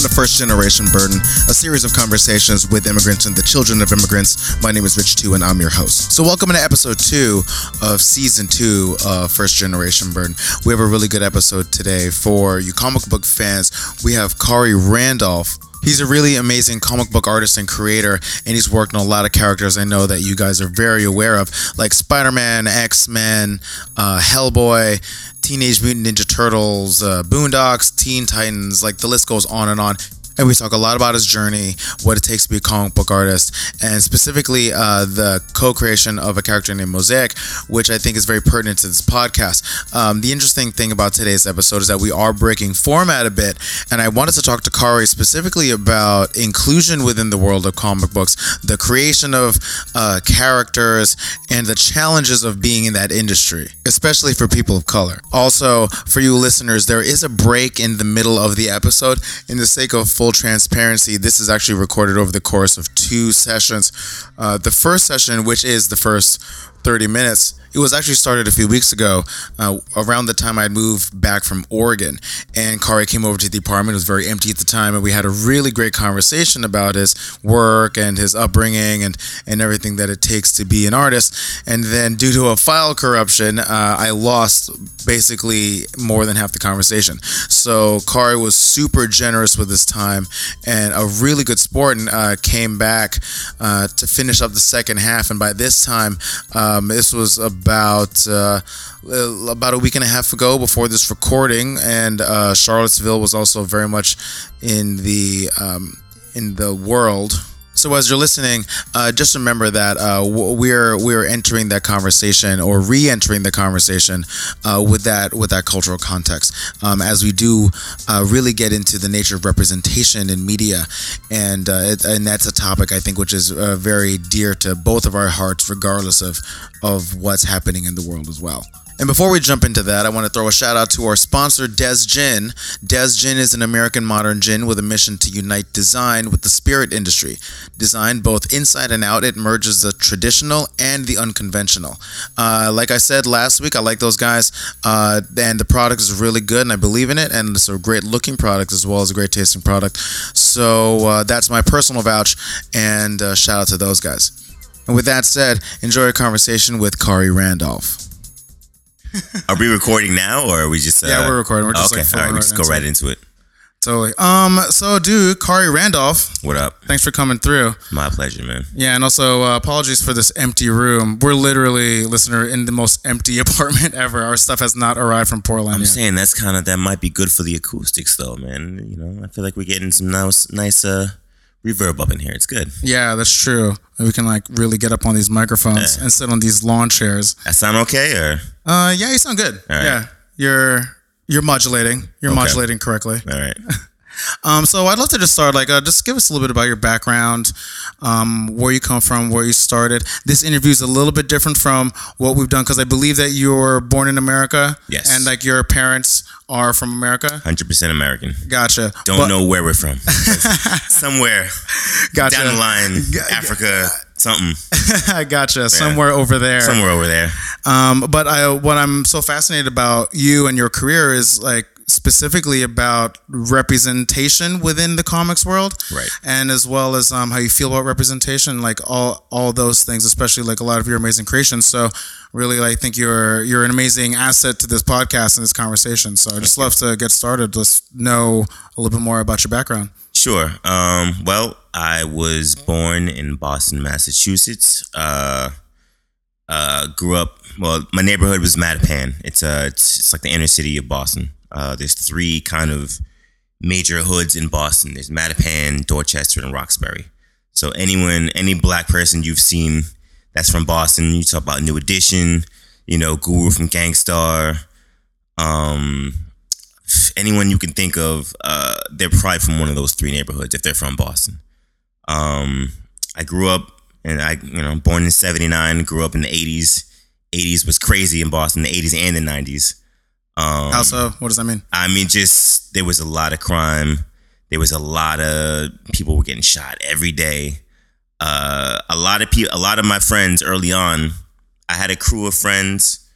Welcome to First Generation Burden, a series of conversations with immigrants and the children of immigrants. My name is Rich Tu, and I'm your host. So, welcome to episode two of season two of First Generation Burden. We have a really good episode today for you comic book fans. We have Khary Randolph. He's a really amazing comic book artist and creator, and he's worked on a lot of characters I know that you guys are very aware of, like Spider Man, X Men, uh, Hellboy, Teenage Mutant Ninja Turtles, uh, Boondocks, Teen Titans, like the list goes on and on. And we talk a lot about his journey, what it takes to be a comic book artist, and specifically uh, the co creation of a character named Mosaic, which I think is very pertinent to this podcast. Um, the interesting thing about today's episode is that we are breaking format a bit, and I wanted to talk to Khary specifically about inclusion within the world of comic books, the creation of uh, characters, and the challenges of being in that industry, especially for people of color. Also, for you listeners, there is a break in the middle of the episode. In the sake of full transparency, this is actually recorded over the course of two sessions. Uh, the first session, which is the first 30 minutes, it was actually started a few weeks ago, uh, around the time I moved back from Oregon. And Khary came over to the apartment. It was very empty at the time, and we had a really great conversation about his work and his upbringing and and everything that it takes to be an artist. And then, due to a file corruption, uh, I lost basically more than half the conversation. So Khary was super generous with his time and a really good sport, and uh, came back uh, to finish up the second half. And by this time, um, this was about uh, about a week and a half ago before this recording, and uh, Charlottesville was also very much in the um, in the world. So as you're listening, uh, just remember that uh, we're we're entering that conversation or re-entering the conversation uh, with that with that cultural context um, as we do uh, really get into the nature of representation in media, and uh, it, and that's a topic I think which is uh, very dear to both of our hearts, regardless of of what's happening in the world as well. And before we jump into that, I want to throw a shout out to our sponsor, Des Gin. Des Gin is an American modern gin with a mission to unite design with the spirit industry. Designed both inside and out, it merges the traditional and the unconventional. Uh, like I said last week, I like those guys, uh, and the product is really good, and I believe in it, and it's a great looking product as well as a great tasting product. So uh, that's my personal vouch, and uh, shout out to those guys. And with that said, enjoy a conversation with Khary Randolph. Are we recording now, or are we just? Uh, yeah, we're recording. We're just okay, like all right, we right just go right into it. Totally. Um. So, dude, Khary Randolph. What up? Thanks for coming through. My pleasure, man. Yeah, and also uh, apologies for this empty room. We're literally, listener, in the most empty apartment ever. Our stuff has not arrived from Portland. I'm yet. saying that's kind of that might be good for the acoustics, though, man. You know, I feel like we're getting some nice, nice uh, reverb up in here. It's good. Yeah, that's true. We can like really get up on these microphones Yeah. and sit on these lawn chairs. That sound okay, or Uh, yeah, you sound good. right. Yeah, you're you're modulating. You're Okay. modulating correctly. all right? Um, so I'd love to just start like uh, just give us a little bit about your background, um, where you come from, where you started. This interview is a little bit different from what we've done because I believe that you were born in America. Yes. And like your parents are from America. Hundred percent American. Gotcha. Don't But- know where we're from. Somewhere Gotcha. down the line, Africa, something, I gotcha. Somewhere over there. somewhere over there. Um, but I, what I'm so fascinated about you and your career is like specifically about representation within the comics world, Right. And as well as um, how you feel about representation, like all all those things, especially like a lot of your amazing creations. So really, I think you're you're an amazing asset to this podcast and this conversation. So I just love to get started. Just know a little bit more about your background. Sure. Um, well, I was born in Boston, Massachusetts. Uh, uh, grew up. Well, my neighborhood was Mattapan. It's uh, it's, it's like the inner city of Boston. Uh, there's three kind of major hoods in Boston. There's Mattapan, Dorchester, and Roxbury. So anyone, any black person you've seen that's from Boston, you talk about New Edition, you know, Guru from Gang Starr, um, anyone you can think of, uh, they're probably from one of those three neighborhoods if they're from Boston. Um, I grew up and I, you know, born in 79, grew up in the 80s. 80s was crazy in Boston, the 80s and the 90s. Um, How so? What does that mean? I mean, just there was a lot of crime. There was a lot of people were getting shot every day. Uh, a lot of people, a lot of my friends early on, I had a crew of friends,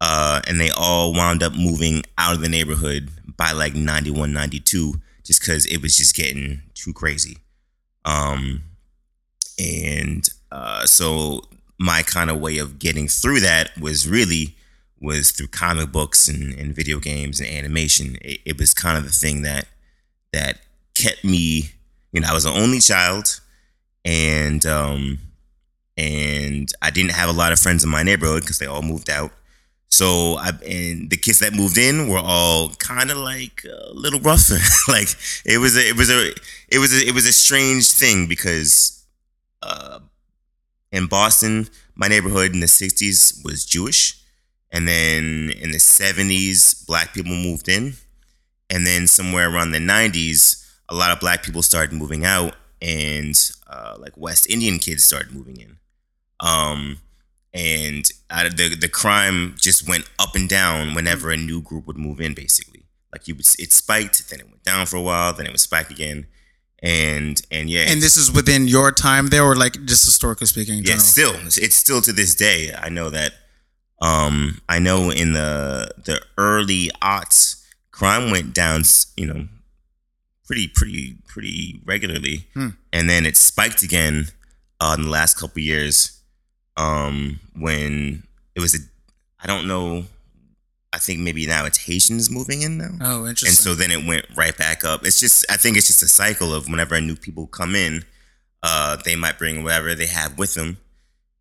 uh, and they all wound up moving out of the neighborhood by like 91, 92 just because it was just getting too crazy. Um, and uh, so my kind of way of getting through that was really was through comic books and, and video games and animation. It, it was kind of the thing that that kept me. You know, I was the only child, and um, and I didn't have a lot of friends in my neighborhood because they all moved out. So I and the kids that moved in were all kind of like a little rougher. like it was a it was a it was a, it was a strange thing because uh, in Boston, my neighborhood in the '60s was Jewish, and then in the '70s, black people moved in, and then somewhere around the '90s, a lot of black people started moving out, and uh, like West Indian kids started moving in. Um, and the the crime just went up and down whenever a new group would move in. Basically, like you would, it spiked, then it went down for a while, then it would spike again, and and yeah. And this is within your time there, or like just historically speaking? Yeah, still, it's still to this day. I know that. Um, I know in the the early aughts, crime went down. You know, pretty pretty pretty regularly, hmm. and then it spiked again uh, in the last couple years um, when it was a, I don't know, I think maybe now it's Haitians moving in now. Oh, interesting. And so then it went right back up. It's just, I think it's just a cycle of whenever new people come in, uh, they might bring whatever they have with them.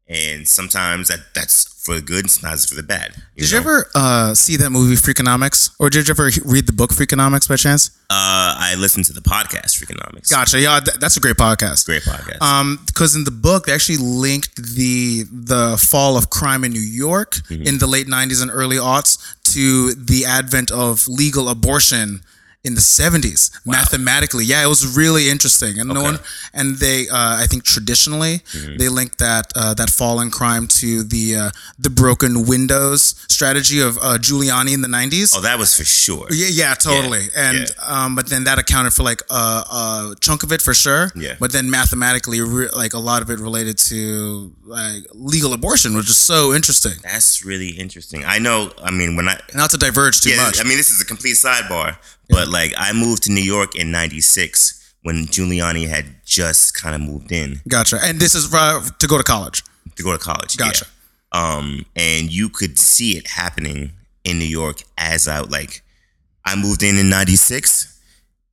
And sometimes that that's for the good, sometimes for the bad. You did know? you ever uh, see that movie Freakonomics, or did you ever read the book Freakonomics by chance? Uh, I listened to the podcast Freakonomics. Gotcha. Yeah, that's a great podcast. Great podcast. Um, because in the book they actually linked the the fall of crime in New York mm-hmm. in the late '90s and early aughts to the advent of legal abortion in the 70s wow. mathematically yeah it was really interesting and okay. no one and they uh, i think traditionally mm-hmm. they linked that uh, that fall in crime to the uh, the broken windows strategy of uh, giuliani in the 90s oh that was for sure yeah yeah totally yeah. and yeah. Um, but then that accounted for like a, a, chunk of it for sure yeah but then mathematically re- like a lot of it related to like legal abortion which is so interesting that's really interesting i know i mean when i not to diverge too yeah, much i mean this is a complete sidebar but like I moved to New York in '96 when Giuliani had just kind of moved in. Gotcha. And this is uh, to go to college. To go to college. Gotcha. Yeah. Um, and you could see it happening in New York as I like. I moved in in '96,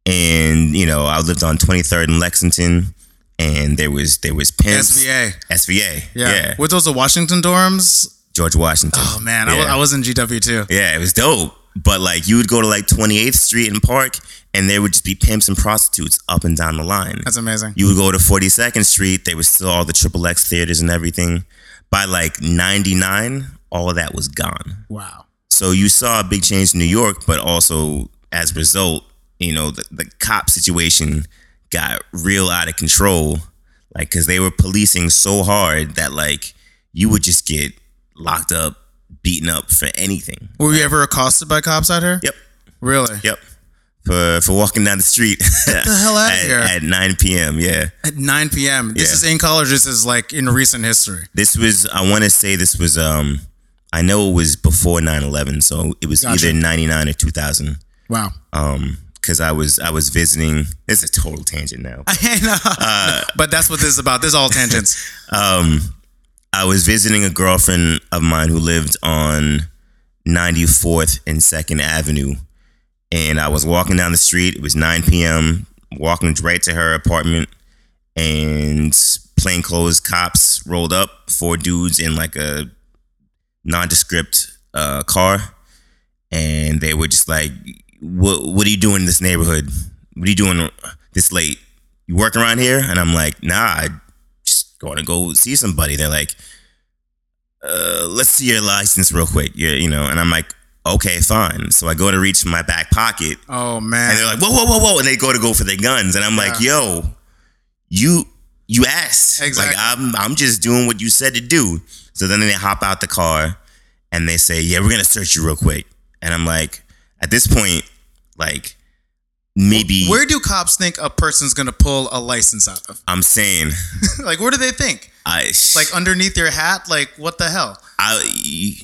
and you know I lived on 23rd and Lexington, and there was there was pimps. SVA. SVA. Yeah. yeah. Were those the Washington dorms? George Washington. Oh man, yeah. I, I was in GW too. Yeah, it was dope. But like you would go to like 28th Street and Park, and there would just be pimps and prostitutes up and down the line. That's amazing. You would go to 42nd Street, there was still all the triple X theaters and everything. By like 99, all of that was gone. Wow. So you saw a big change in New York, but also as a result, you know, the, the cop situation got real out of control. Like, cause they were policing so hard that like you would just get locked up beaten up for anything. Were you ever accosted by cops out here? Yep. Really? Yep. For for walking down the street. Get the hell out at, of here. At 9 p.m. Yeah. At 9 p.m. This yeah. is in college. This is like in recent history. This was. I want to say this was. Um. I know it was before 9/11, so it was gotcha. either 99 or 2000. Wow. Um. Because I was I was visiting. It's a total tangent now. I know. Uh, but that's what this is about. This is all tangents. um I was visiting a girlfriend of mine who lived on 94th and 2nd Avenue. And I was walking down the street. It was 9 p.m., walking right to her apartment. And plainclothes cops rolled up, four dudes in like a nondescript uh, car. And they were just like, what, what are you doing in this neighborhood? What are you doing this late? You work around here? And I'm like, nah, I going to go see somebody. They're like, uh, let's see your license real quick. you you know, and I'm like, okay, fine. So I go to reach my back pocket. Oh man. And they're like, whoa, whoa, whoa, whoa. And they go to go for their guns. And I'm yeah. like, yo, you you asked. Exactly. Like I'm I'm just doing what you said to do. So then they hop out the car and they say, Yeah, we're gonna search you real quick. And I'm like, at this point, like maybe where do cops think a person's gonna pull a license out of? I'm saying, like, where do they think? I like underneath your hat. Like, what the hell? I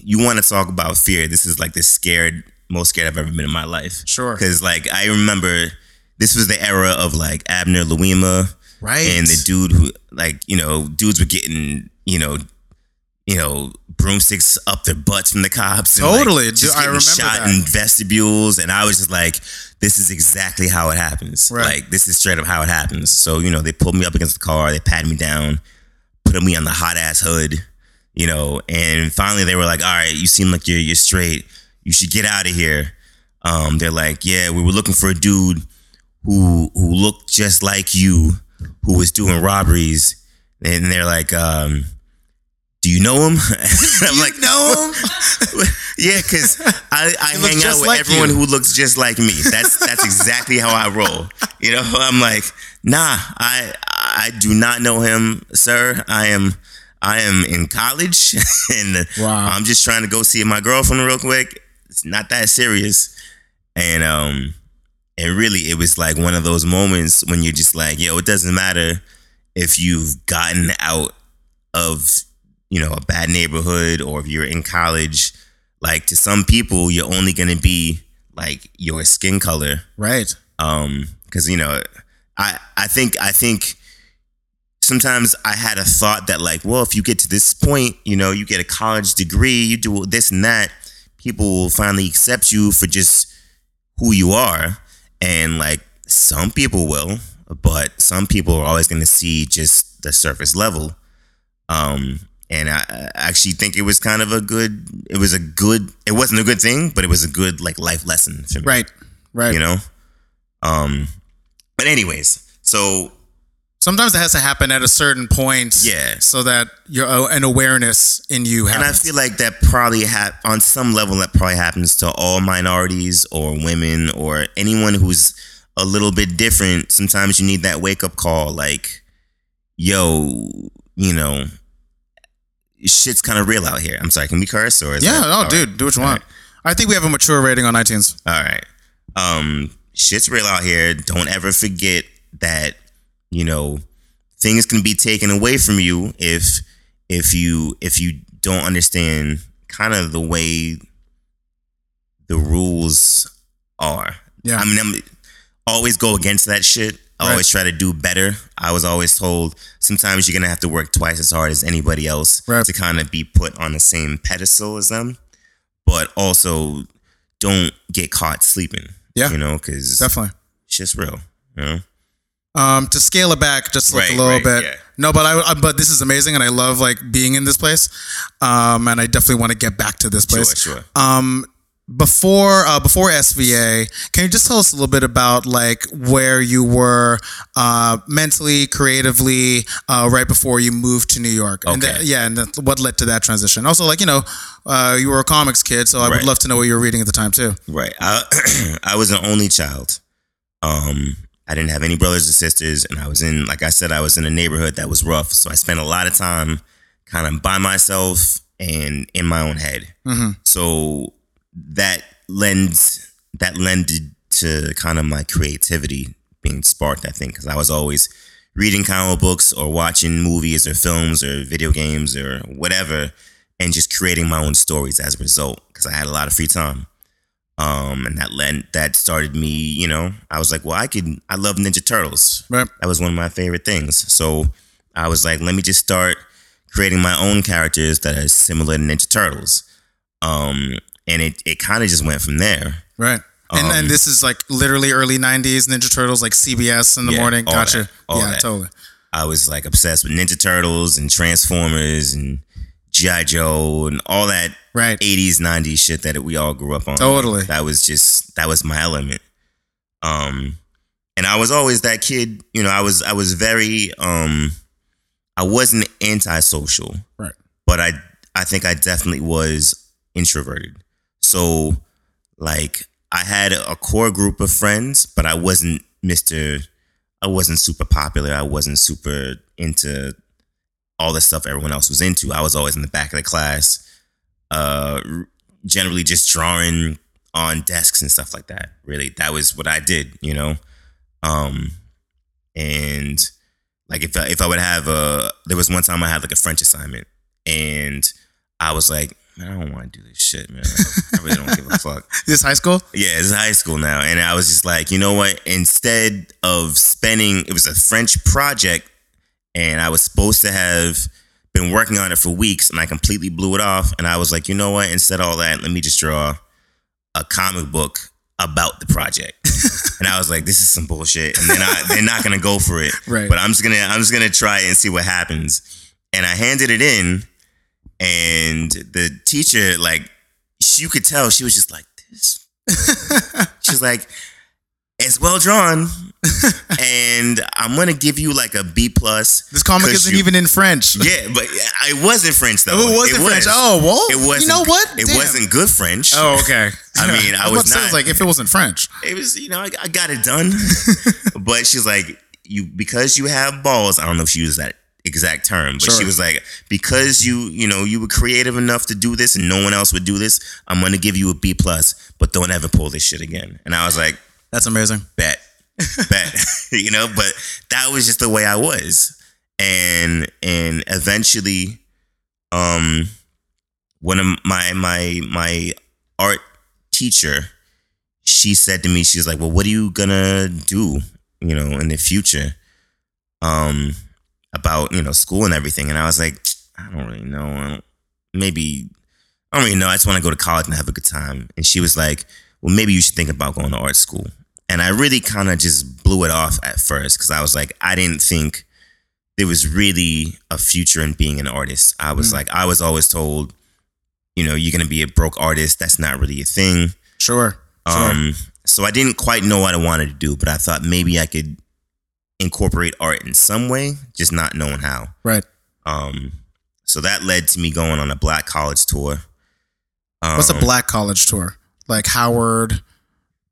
you want to talk about fear? This is like the scared, most scared I've ever been in my life. Sure. Because like I remember this was the era of like Abner Louima, Right. and the dude who like you know dudes were getting you know you know broomsticks up their butts from the cops and, like, Totally. just I remember shot that. in vestibules. And i was just like this is exactly how it happens. Right. like this is straight up how it happens. So you know they pulled me up against the car. They patted me down put me on the hot ass hood you know and finally they were like all right you seem like you're, you're straight. You should get out of here. Um, they're like yeah we were looking for a dude who who looked just like you who was doing robberies. And they're like um, do you know him? I'm like know yeah because i, I hang out with like everyone you. who looks just like me. That's that's exactly how i roll. You know i'm like nah i i do not know him sir. I am i am in college and Wow. i'm just trying to go see my girlfriend real quick. It's not that serious. And um and really it was like one of those moments when you're just like yo it doesn't matter if you've gotten out of you know a bad neighborhood or if you're in college like to some people you're only going to be like your skin color. Right. um because you know i i think i think sometimes i had a thought that like well if you get to this point you know you get a college degree you do this and that people will finally accept you for just who you are. And like some people will but some people are always going to see just the surface level. Um and I, actually think it was kind of a good it was a good it wasn't a good thing but it was a good like life lesson for me Right. Right. you know um but anyways so Sometimes it has to happen at a certain point. Yeah. So that you're uh, an awareness in you and i feel like that probably ha- on some level that probably happens to all minorities or women or anyone who's a little bit different sometimes you need that wake up call like yo you know shit's kind of real out here i'm sorry can we curse or is yeah. that- No, all right. dude, do what you want. I think we have a mature rating on iTunes. All right. Um, shit's real out here. Don't ever forget that, you know, things can be taken away from you if if you if you don't understand kind of the way the rules are. Yeah. I mean, I'm always go against that shit. I Right. always try to do better. I was always told sometimes you're gonna have to work twice as hard as anybody else Right. to kind of be put on the same pedestal as them. But also, don't get caught sleeping. Yeah. you know, because Definitely. it's just real. You know, Um, to scale it back just like Right, a little right, bit. yeah. No, but I, I but this is amazing, and I love like being in this place. Um, and I definitely want to get back to this place. sure, sure. Um, before uh, before SVA, can you just tell us a little bit about like where you were uh, mentally, creatively, uh, right before you moved to New York? And Okay. yeah, and what led to that transition? Also, like you know, uh, you were a comics kid, so I would love to know what you were reading at the time too. Right. I I was an only child. Um, I didn't have any brothers or sisters, and I was in, like I said, I was in a neighborhood that was rough. So I spent a lot of time kind of by myself and in my own head. Mm-hmm. So that lends that lended to kind of my creativity being sparked. I think because I was always reading comic books or watching movies or films or video games or whatever, and just creating my own stories as a result. Because I had a lot of free time um, and that lent that started me. You know, I was like, well, I could. I love Ninja Turtles. Right. That was one of my favorite things. So I was like, let me just start creating my own characters that are similar to Ninja Turtles. Um, and it it kind of just went from there. Right. And Um, and this is like literally early '90s Ninja Turtles, like CBS in the Yeah, morning. Gotcha. that, yeah, that. totally. I was like obsessed with Ninja Turtles and Transformers and GI Joe and all that Right. 80s 90s shit that we all grew up on Totally. that was just that was my element um and i was always that kid you know i was i was very um i wasn't antisocial Right. but i i think i definitely was introverted so like i had a core group of friends but i wasn't mr i wasn't super popular. I wasn't super into all the stuff everyone else was into. I was always in the back of the class uh generally just drawing on desks and stuff like that. Really that was what i did you know? Um and like if I, if I would have a there was one time I had like a French assignment and I was like man, I don't want to do this shit, man. I really don't give a fuck. This high school? Yeah, it's high school now. And I was just like, you know what? Instead of spending, it was a French project, and I was supposed to have been working on it for weeks, and I completely blew it off. And I was like, you know what? Instead of all that, let me just draw a comic book about the project. and I was like, this is some bullshit. And then I, they're not gonna go for it. Right. But I'm just gonna I'm just gonna try it and see what happens. And I handed it in, and the teacher, like, she, you could tell she was just like this. She's like, it's well drawn, and I'm gonna give you like a B plus. This comic isn't you- even in French. Yeah, but it was in French though. Oh, it wasn't French. Oh, well, it wasn't. you know what? It Damn. wasn't good French. Oh, okay. I mean, I about was say, not- like if it wasn't French. it was you know I, I got it done but she's like you because you have balls i don't know if she used that exact term but Sure. she was like because you you know you were creative enough to do this and no one else would do this i'm gonna give you a b plus but don't ever pull this shit again and i was like That's amazing. bet bet you know but that was just the way i was and and eventually um one of my my my art teacher she said to me she's like well what are you gonna do you know in the future um about you know school and everything. And i was like i don't really know. I don't, maybe i don't really know. I just want to go to college and have a good time. And she was like well maybe you should think about going to art school. And i really kind of just blew it off at first because i was like i didn't think there was really a future in being an artist. I was Mm. like i was always told you know you're gonna be a broke artist. That's not really a thing. Sure. Sure. um, so I didn't quite know what I wanted to do, but I thought maybe I could incorporate art in some way, just not knowing how. right. Um, so that led to me going on a black college tour. Um, What's a black college tour? Like Howard.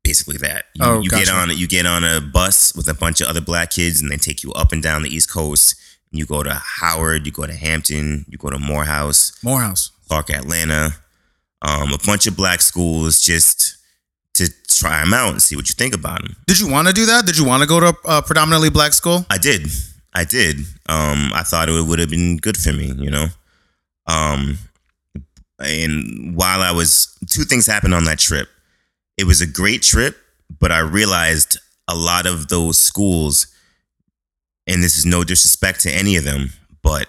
Basically that. You, Oh, you get on you get on a bus with a bunch of other black kids, and they take you up and down the East Coast. You go to Howard, you go to Hampton, you go to Morehouse, Morehouse. Clark, Atlanta, um, a bunch of black schools just try them out and see what you think about them. Did you want to do that? Did you want to go to a predominantly black school? I did. I did. Um, I thought it would have been good for me, you know. Um, and while I was, two things happened on that trip. It was a great trip, but I realized a lot of those schools, and this is no disrespect to any of them, but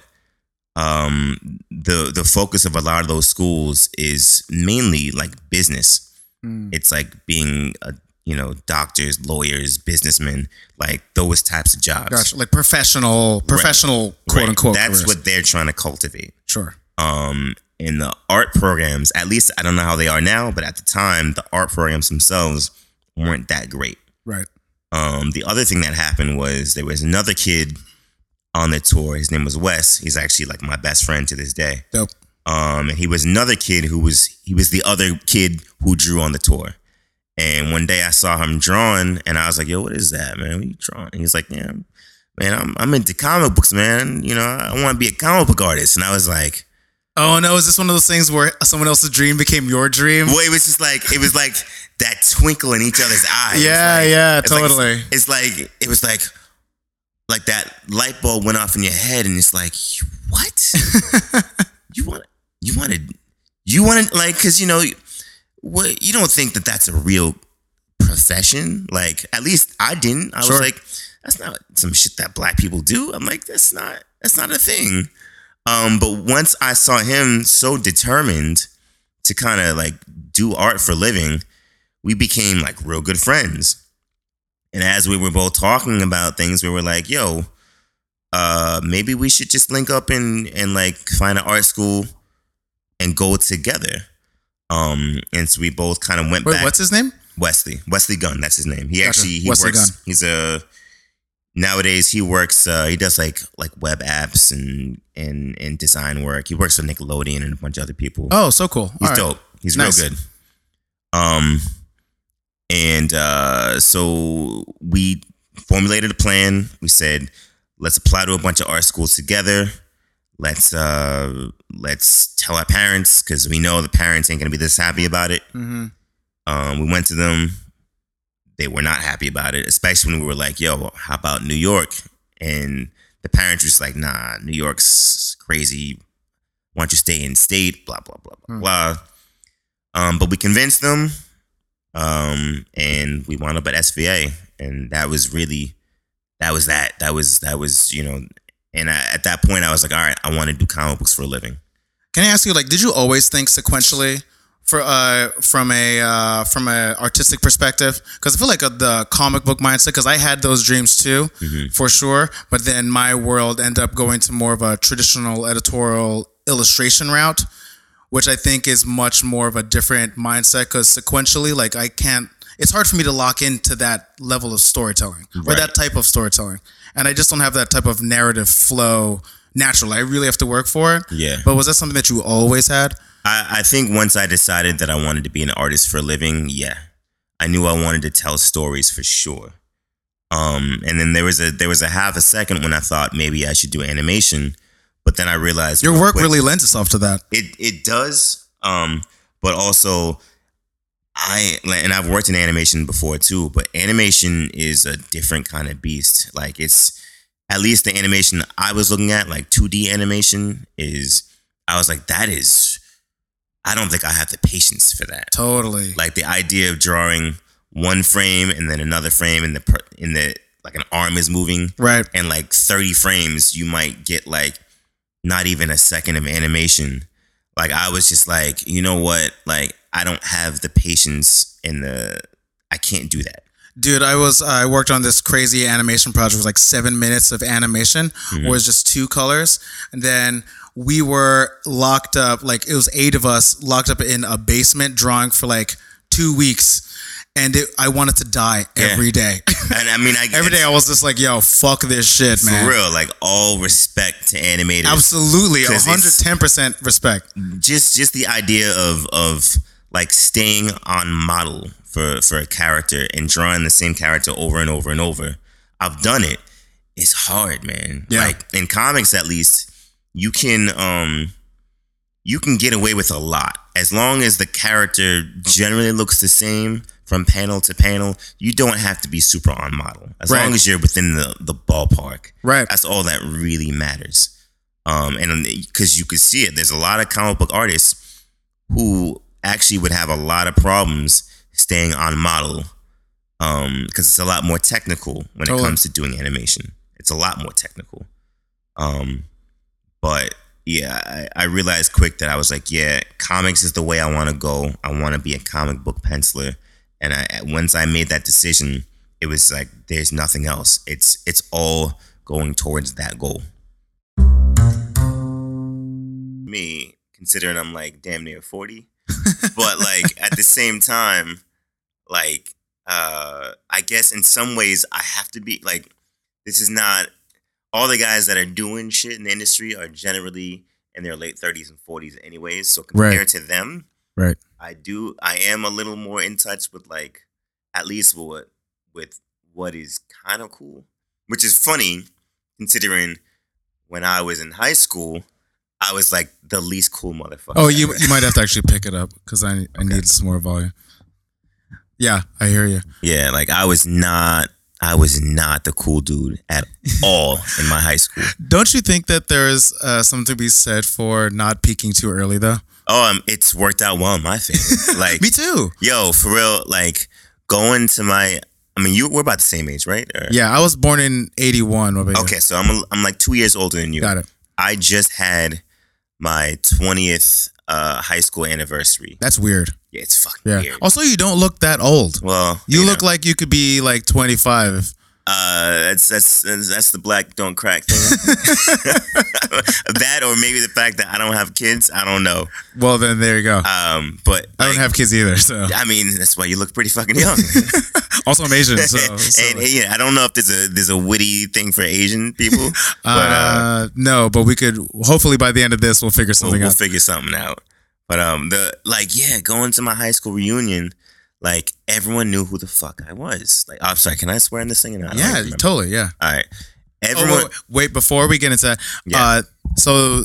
um, the the focus of a lot of those schools is mainly like business Hmm. it's like being a you know doctors lawyers businessmen like those types of jobs Gotcha. Like professional, professional, quote Right. unquote. that's careers. what they're trying to cultivate Sure. um in the art programs at least i don't know how they are now but at the time the art programs themselves weren't that great Right. um the other thing that happened was there was another kid on the tour his name was wes he's actually like my best friend to this day Dope. Um, and he was another kid who was he was the other kid who drew on the tour. And one day I saw him drawing, and I was like, "Yo, what is that, man? What are you drawing?" And he's like, "Yeah, man, I'm I'm into comic books, man. You know, I want to be a comic book artist." And I was like, Oh no! Is this one of those things where someone else's dream became your dream? "Well, it was just like it was like that twinkle in each other's eyes." Yeah, Like, yeah, it's like- totally. it's like it was like like that light bulb went off in your head, and it's like, what? you want you wanted you wanted like because you know what you don't think that that's a real profession? Like at least i didn't. I Sure. was like that's not some shit that black people do. I'm like that's not that's not a thing. Um but once i saw him so determined to kind of like do art for a living we became like real good friends. And as we were both talking about things we were like yo uh maybe we should just link up and and like find an art school and go together um and so we both kind of went Wait, back what's his name? wesley wesley gunn that's his name he Gotcha. actually he Wesley works Gunn. he's a nowadays he works uh he does like like web apps and and and design work he works for nickelodeon and a bunch of other people Oh, so cool. He's All right. dope. He's Nice. real good. Um, and uh, so we formulated a plan. We said, let's apply to a bunch of art schools together. Let's uh, let's tell our parents because we know the parents ain't gonna be this happy about it. Mhm. Um, we went to them. They were not happy about it, especially when we were like, "Yo, how about New York?" And the parents were just like, "Nah, New York's crazy." Why don't you stay in state? Blah blah blah blah blah. Um, but we convinced them, um, and we wound up at SVA, and that was really, that was that. That was that was you know, and I, at that point I was like, all right, I want to do comic books for a living. Can I ask you, like, did you always think sequentially for uh from a uh from a artistic perspective? Because I feel like uh, the comic book mindset, because I had those dreams too, for sure. But then my world ended up going to more of a traditional editorial illustration route, which I think is much more of a different mindset. Because sequentially, like, I can't. It's hard for me to lock into that level of storytelling or that type of storytelling, and I just don't have that type of narrative flow naturally. I really have to work for it. Yeah. But was that something that you always had? I, I think once I decided that I wanted to be an artist for a living, yeah, I knew I wanted to tell stories for sure. Um, and then there was a there was a half a second when I thought maybe I should do animation, but then I realized Your work quick- really lends itself to that. it it does, um, but also I and I've worked in animation before too. But animation is a different kind of beast. Like it's at least the animation I was looking at, like two D animation, is I was like that is. I don't think I have the patience for that. Totally. Like the idea of drawing one frame and then another frame, and the per- in the like an arm is moving, right. and like 30 frames, you might get like not even a second of animation. Like I was just like, you know what? Like I don't have the patience and the I can't do that. Dude, I was I worked on this crazy animation project. It was like seven minutes of animation, mm-hmm. where it's just two colors, and then we were locked up. Like it was eight of us locked up in a basement drawing for like two weeks, and it, I wanted to die Yeah. every day. And I mean, I every day I was just like, "Yo, fuck this shit, man." for real, like all respect to animators. Absolutely, hundred it's- ten percent respect. just just the idea of of like staying on model for for a character and drawing the same character over and over and over. I've done it. It's hard, man. Yeah. Like in comics at least, you can um you can get away with a lot as long as the character generally looks the same from panel to panel. You don't have to be super on model as Right. long as you're within the the ballpark. Right. That's all that really matters. Um, and because you could see it, there's a lot of comic book artists who actually would have a lot of problems staying on model um, because it's a lot more technical when it comes to doing animation. It's a lot more technical. Um, but yeah, I, I realized quick that I was like, yeah, comics is the way I want to go. I want to be a comic book penciler. And I once I made that decision, it was like there's nothing else. It's it's all going towards that goal. Me, considering I'm like damn near 40, but like at the same time, like uh I guess in some ways I have to be like this is not all the guys that are doing shit in the industry are generally in their late 30s and 40s anyways. So Right. compared to them, Right. I do I am a little more in touch with like at least what with what is kind of cool, which is funny considering when I was in high school, I was like the least cool motherfucker. Oh, you ever. you might have to actually pick it up because I I need some more volume. Yeah, I hear you. yeah, like I was not I was not the cool dude at all in my high school. Don't you think that there's uh, something to be said for not peaking too early, though? Oh, um, it's worked out well in my favor. Like Me too. yo, for real, like going to my I mean, you we're about the same age, right? Or- Yeah, I was born in '81. What about you? Okay, so I'm a, I'm like two years older than you. got it. I just had my twentieth uh, high school anniversary. That's weird. Yeah, it's fucking Yeah. weird. Also, you don't look that old. Well, You know, look like you could be like 25. Uh, that's that's that's the black don't crack thing. that or maybe the fact that I don't have kids. I don't know. Well, then there you go. Um, but I don't have kids either, so I mean, that's why you look pretty fucking young. also I'm Asian. So, so- and, and, yeah, I don't know if there's a there's a witty thing for Asian people, but uh, uh, no, but we could hopefully by the end of this we'll figure we'll, something we'll out. figure something out. But um, the like, yeah, going to my high school reunion, like everyone knew who the fuck I was. Like, I'm sorry, can I swear in this thing? or not? Yeah, totally. Yeah. All right, Oh, everyone. wait, wait, before we get into that, Yeah. uh, so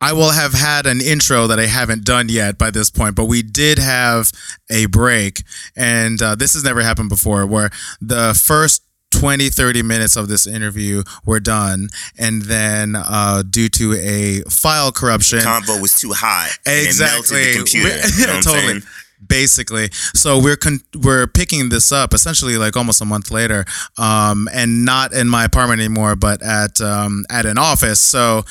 I will have had an intro that I haven't done yet by this point, but we did have a break, and uh, this has never happened before, where the first 20 30 minutes of this interview were done and then uh, due to a file corruption Convo was too high exactly And it melted the computer. You know totally? Basically. So we're con- we're picking this up essentially like almost a month later um, and not in my apartment anymore but at um, at an office. So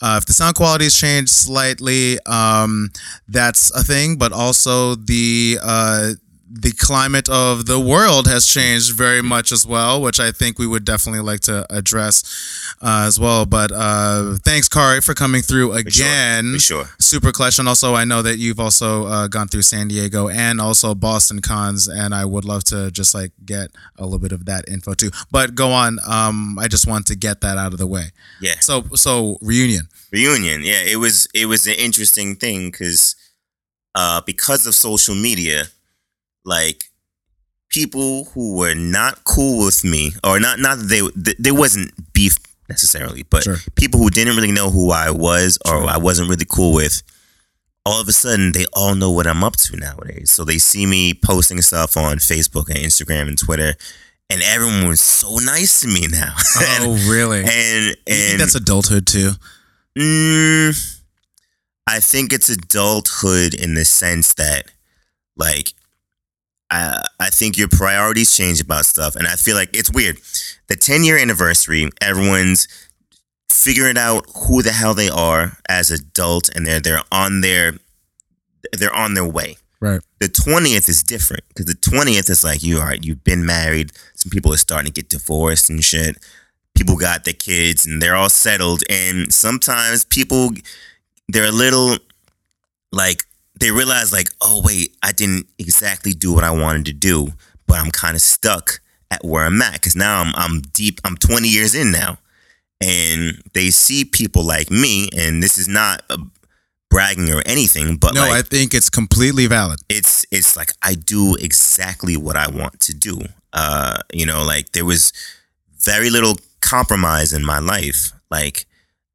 uh, if the sound quality has changed slightly um, that's a thing but also the uh, the climate of the world has changed very much as well, which I think we would definitely like to address uh, as well. But uh, thanks, Khary, for coming through For sure. again. For sure. Super clutch, and also I know that you've also uh, gone through San Diego and also Boston cons, and I would love to just like get a little bit of that info too. But go on. Um, I just want to get that out of the way. Yeah. So so reunion. reunion yeah it was it was an interesting thing because uh because of social media like people who were not cool with me or not not that they th- there wasn't beef necessarily but Sure. people who didn't really know who i was or i wasn't really cool with all of a sudden they all know what i'm up to nowadays so they see me posting stuff on facebook and instagram and twitter and everyone was so nice to me now and, Oh, really? and You think and that's adulthood too. Mm, I think it's adulthood in the sense that, like, I I think your priorities change about stuff, and I feel like it's weird. The ten year anniversary, everyone's figuring out who the hell they are as adults, and they're they're on their they're on their way. Right. The twentieth is different because the twentieth is like you all right. You've been married. Some people are starting to get divorced and shit. People got their kids and they're all settled. And sometimes people they're a little like they realize like, oh wait, I didn't exactly do what I wanted to do, but I'm kind of stuck at where I'm at because now I'm I'm deep. I'm 20 years in now, and they see people like me, and this is not a bragging or anything, but no, like I think it's completely valid. it's it's like I do exactly what I want to do. Uh, you know, like there was very little compromise in my life. Like,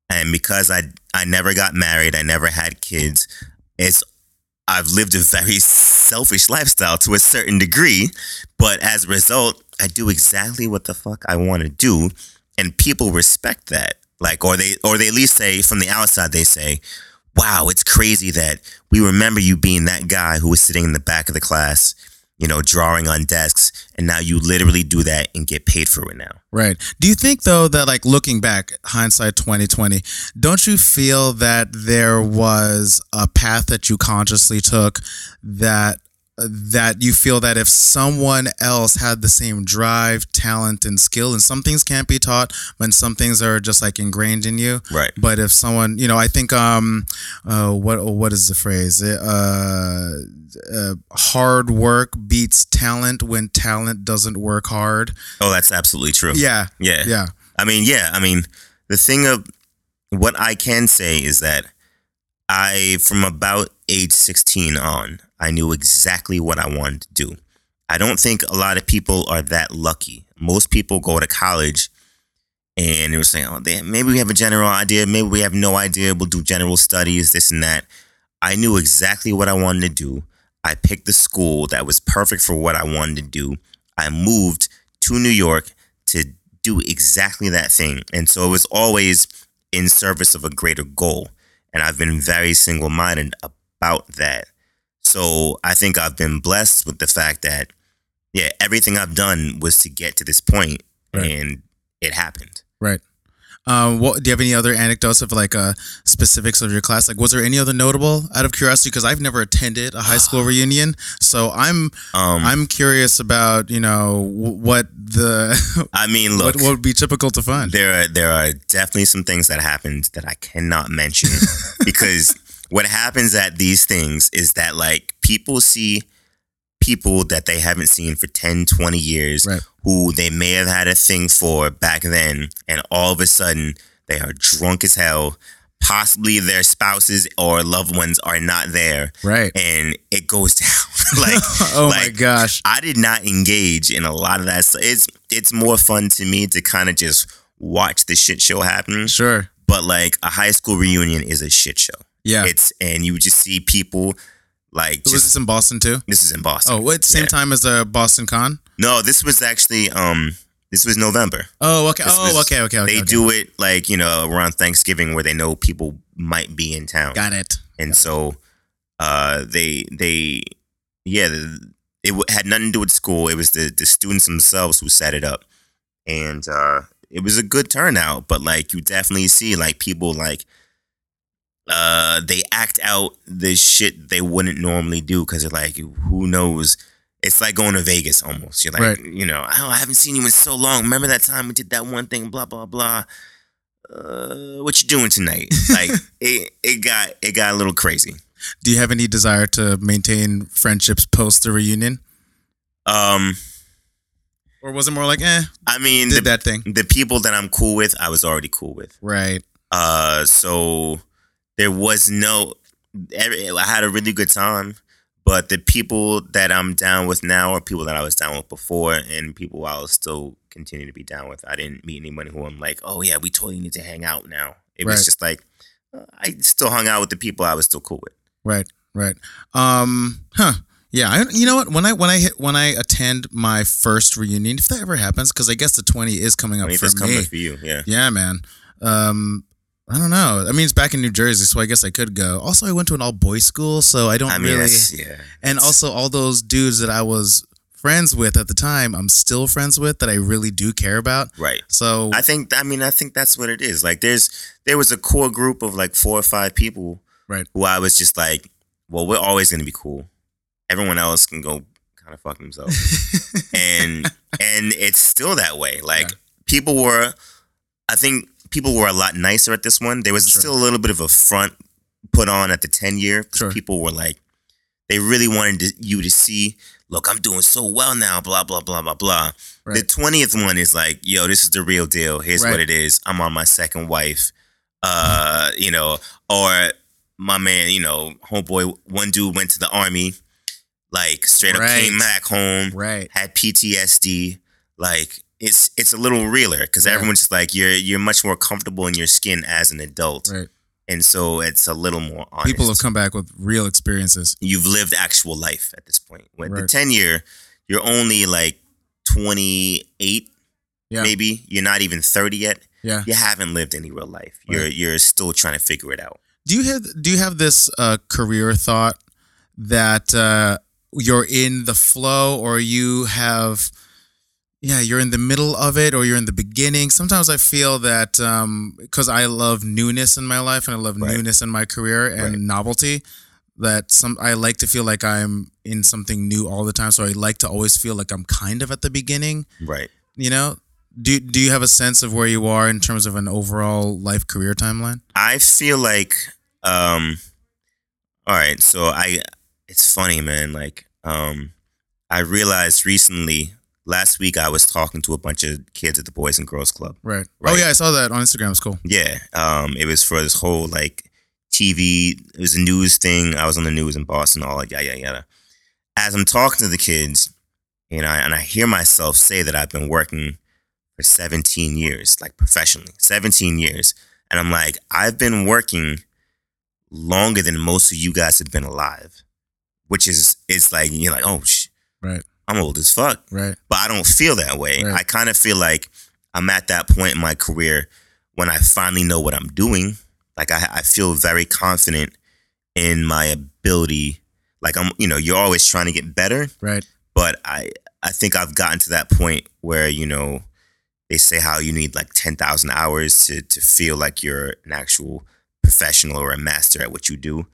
and because I I never got married, I never had kids. It's I've lived a very selfish lifestyle to a certain degree, but as a result, I do exactly what the fuck I want to do, and people respect that. Like, or they or they at least say from the outside they say, "Wow, it's crazy that we remember you being that guy who was sitting in the back of the class, you know, drawing on desks, and now you literally do that and get paid for it now." Right. Do you think though that like looking back, hindsight twenty twenty, don't you feel that there was a path that you consciously took that that you feel that if someone else had the same drive, talent, and skill, and some things can't be taught, when some things are just like ingrained in you. Right. But if someone, you know, I think, um, uh, what what is the phrase? Uh, uh, hard work beats talent when talent doesn't work hard. Oh, that's absolutely true. Yeah, Yeah. yeah. I mean, yeah. I mean, the thing of what I can say is that I, from about age 16 on, I knew exactly what I wanted to do. I don't think a lot of people are that lucky. Most people go to college and they're saying, oh, they, maybe we have a general idea. Maybe we have no idea. We'll do general studies, this and that. I knew exactly what I wanted to do. I picked the school that was perfect for what I wanted to do. I moved to New York to do exactly that thing. And so it was always in service of a greater goal. And I've been very single minded about that. So I think I've been blessed with the fact that, yeah, everything I've done was to get to this point Right. and it happened. Right. Um, what do you have any other anecdotes of like uh, specifics of your class? Like, was there any other notable out of curiosity? Because I've never attended a high school reunion, so I'm Um, I'm curious about you know what the I mean, look, what, what would be typical to find. there are there are definitely some things that happened that I cannot mention because what happens at these things is that like people see people that they haven't seen for 10 20 years Right. who they may have had a thing for back then and all of a sudden they are drunk as hell possibly their spouses or loved ones are not there Right. and it goes down like oh my gosh. I did not engage in a lot of that. So it's it's more fun to me to kind of just watch the shit show happen. Sure. But like a high school reunion is a shit show. Yeah. It's and you just see people like was just this in Boston too? this is in Boston. Oh, what same Yeah. time as the Boston Con? No, this was actually um This was November. Oh, okay. This oh, was- okay, okay, okay. they okay. do it like you know around Thanksgiving where they know people might be in town, Got it. and so uh, they they yeah the, it had nothing to do with school. It was the the students themselves who set it up, and uh, it was a good turnout. But like you definitely see like people like uh, they act out the shit they wouldn't normally do because they're like who knows. It's like going to Vegas almost. You're like, Right. you know, oh, I haven't seen you in so long. Remember that time we did that one thing, blah blah blah. Uh, what you doing tonight? Like it, it got it got a little crazy. Do you have any desire to maintain friendships post the reunion, Um, or was it more like, eh, I mean, did the, that thing? the people that I'm cool with, I was already cool with. Right. Uh, so there was no. every- I had a really good time, but the people that I'm down with now are people that I was down with before, and people I'll still continue to be down with. I didn't meet anyone who I'm like, oh yeah, we totally need to hang out now. It Right. was just like uh, I still hung out with the people I was still cool with. Right, right. Um, huh. Yeah, I, you know what? When I when I hit when I attend my first reunion, if that ever happens, because I guess the twenty is coming up for me. coming for you, yeah. Yeah, man. Um, I don't know. I mean, it's back in New Jersey, so I guess I could go. Also, I went to an all boys school, so I don't I mean, really. yeah. And also, all those dudes that I was friends with at the time, I'm still friends with that I really do care about. Right. So I think I mean I think that's what it is. Like there's there was a core group of like four or five people Right. who I was just like, well, we're always gonna be cool. Everyone else can go kind of fuck themselves. and and it's still that way. Like Yeah. people were I think people were a lot nicer at this one. There was Sure. still a little bit of a front put on at the 10 year Sure. people were like they really wanted to, you to see, look, I'm doing so well now, blah, blah, blah, blah, blah. The 20th one is like, yo, this is the real deal. Here's Right. what it is. I'm on my second wife. Uh, you know, or my man, you know, homeboy, one dude went to the army, like straight up Right. came back home, right, had PTSD. Like it's it's a little realer because Yeah. everyone's just like you're you're much more comfortable in your skin as an adult, right. and so it's a little more honest. People have come back with real experiences. You've lived actual life at this point. With the ten year, you're only like twenty eight, Yeah. maybe. You're not even thirty yet. Yeah. You haven't lived any real life. You're Right. you're still trying to figure it out. Do you have Do you have this uh, career thought that uh, you're in the flow, or you have, yeah, you're in the middle of it, or you're in the beginning? Sometimes I feel that because I love newness in my life and I love Right. newness in my career and Right. novelty. That some I like to feel like I'm in something new all the time, so I like to always feel like I'm kind of at the beginning. Right. You know, do do you have a sense of where you are in terms of an overall life career timeline? I feel like um all right, so I it's funny, man, like um I realized recently last week I was talking to a bunch of kids at the Boys and Girls Club. Right. Oh yeah, I saw that on Instagram. It's cool. Yeah. Um it was for this whole like TV it was a news thing. I was on the news in Boston, all like yada yada yada. As I'm talking to the kids, you know, and I hear myself say that I've been working for 17 years, like professionally, 17 years. And I'm like, I've been working longer than most of you guys have been alive, which is, it's like, you're like, oh, sh- Right. I'm old as fuck. Right. But I don't feel that way. Right. I kind of feel like I'm at that point in my career when I finally know what I'm doing. Like, I, I feel very confident in my ability. Like, I'm, you know, you're always trying to get better Right. but I I think I've gotten to that point where you know they say how you need like ten thousand hours to to feel like you're an actual professional or a master at what you do.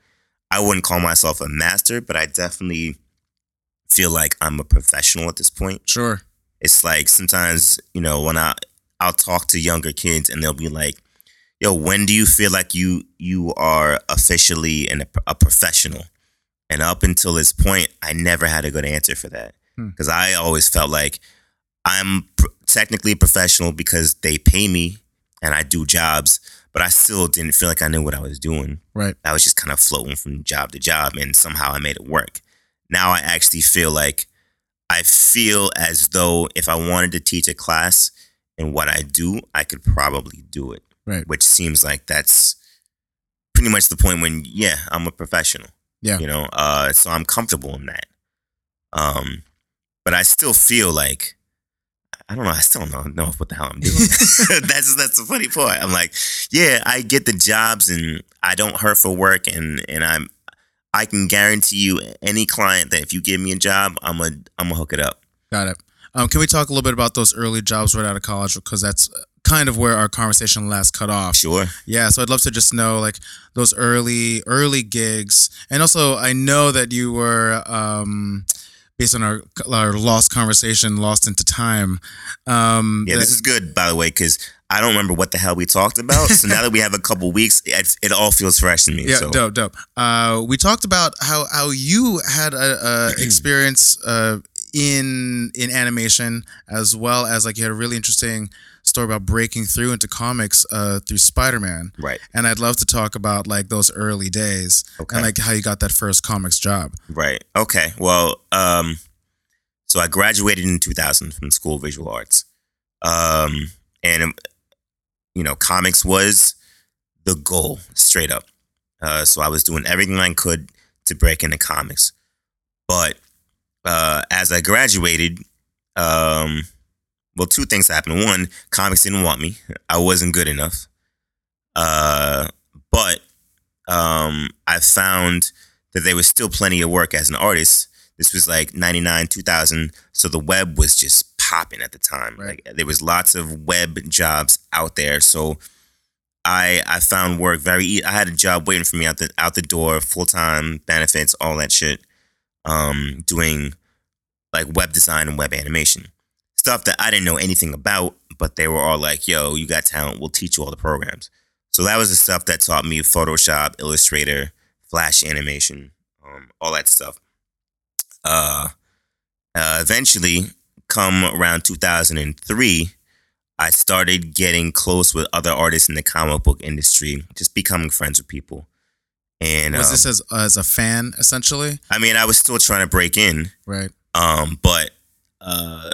I wouldn't call myself a master, but I definitely feel like I'm a professional at this point. Sure. It's like sometimes you know when I I'll talk to younger kids and they'll be like, "Yo, when do you feel like you you are officially an, a professional?" And up until this point, I never had a good answer for that Hmm. because I always felt like I'm pr- technically a professional because they pay me and I do jobs, but I still didn't feel like I knew what I was doing. Right. I was just kind of floating from job to job, and somehow I made it work. Now I actually feel like I feel as though if I wanted to teach a class in what I do, I could probably do it. Right. Which seems like that's pretty much the point when, yeah, I'm a professional. Yeah. You know, uh, so I'm comfortable in that. Um, but I still feel like I don't know. I still don't know what the hell I'm doing. that's that's the funny part. I'm like, yeah, I get the jobs and I don't hurt for work and and I'm I can guarantee you any client that if you give me a job, I'm a I'm gonna hook it up. Got it. Um, can we talk a little bit about those early jobs right out of college because that's kind of where our conversation last cut off. Sure. Yeah, so I'd love to just know like those early early gigs, and also I know that you were. Um, based on our our lost conversation, lost into time. Um, yeah, that- this is good, by the way, because I don't remember what the hell we talked about. So now that we have a couple weeks, it, it all feels fresh to me. Yeah, so. dope, dope. Uh, we talked about how how you had a, a experience uh, in in animation as well as like you had a really interesting story about breaking through into comics uh, through Spider Man. Right, And I'd love to talk about like those early days Okay. and like how you got that first comics job. right. Okay. Well, um, so I graduated in 2000 from School of Visual Arts. Um, and, um, you know, comics was the goal, straight up. Uh, so I was doing everything I could to break into comics. But uh, as I graduated, um, well, two things happened. One, comics didn't want me. I wasn't good enough. Uh, but um, I found that there was still plenty of work as an artist. This was like 99, 2000. So the web was just popping at the time. Right. Like there was lots of web jobs out there. So I I found work very e- I had a job waiting for me out the out the door, full time benefits, all that shit. Um, doing like web design and web animation. Stuff that I didn't know anything about, but they were all like, yo, you got talent, we'll teach you all the programs. So that was the stuff that taught me Photoshop, Illustrator, Flash animation, um, all that stuff. Uh, uh, eventually, come around 2003, I started getting close with other artists in the comic book industry, just becoming friends with people. And Was um, this as as a fan essentially? I mean, I was still trying to break in, Right. um, but uh,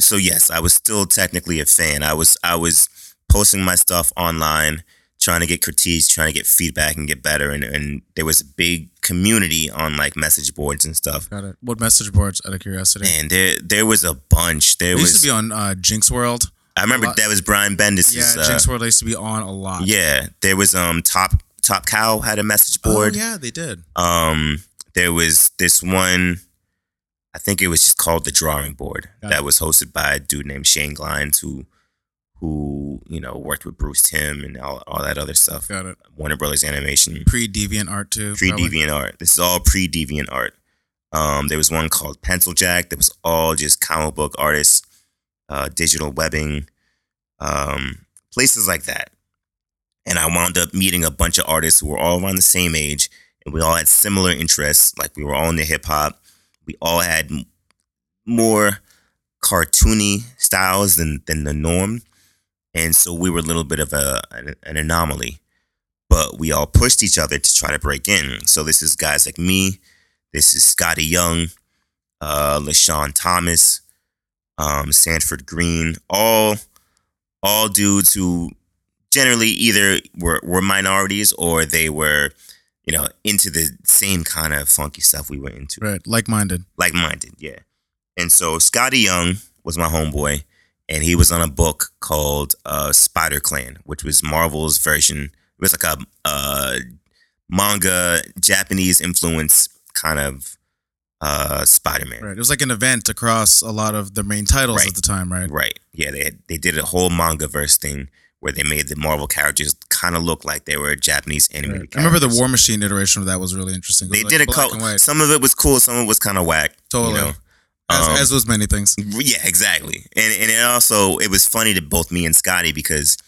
so yes, I was still technically a fan. I was I was posting my stuff online, trying to get critiques, trying to get feedback and get better. And, and there was a big community on like message boards and stuff. Got it. What message boards? Out of curiosity. And there there was a bunch. There I used to be on uh, Jinx World. I remember that was Brian Bendis. Yeah, uh, Jinx World used to be on a lot. yeah. There was um top top cow had a message board. Oh, yeah, they did. Um, there was this one, I think it was just called the Drawing Board, Got that it. was hosted by a dude named Shane Glines, who, who you know worked with Bruce Timm and all, all that other stuff. Got it. Warner Brothers Animation, Pre Deviant Art too. Pre Deviant Art. This is all pre Deviant Art. Um, there was one called Pencil Jack that was all just comic book artists, uh, digital webbing, um, places like that. And I wound up meeting a bunch of artists who were all around the same age, and we all had similar interests. Like we were all into hip hop. We all had more cartoony styles than than the norm, and so we were a little bit of a an, an anomaly. But we all pushed each other to try to break in. So this is guys like me. This is Skottie Young, uh, LaShawn Thomas, um, Sanford Greene, all all dudes who generally either were, were minorities or they were, you know, into the same kind of funky stuff we were into Right. Like minded. like minded, yeah. And so Skottie Young was my homeboy, and he was on a book called uh, Spider Clan, which was Marvel's version. It was like a uh, manga, Japanese influence kind of uh, Spider Man. Right. It was like an event across a lot of the main titles Right. at the time, right? Right. Yeah, they had, they did a whole Mangaverse thing where they made the Marvel characters kind of look like they were Japanese anime. Right. I remember the. War Machine iteration of that was really interesting. Was They like did a couple. Some of it was cool. Some of it was kind of whack. Totally. You know? As, Um, as was many things. Yeah, exactly. And and it also it was funny to both me and Skottie because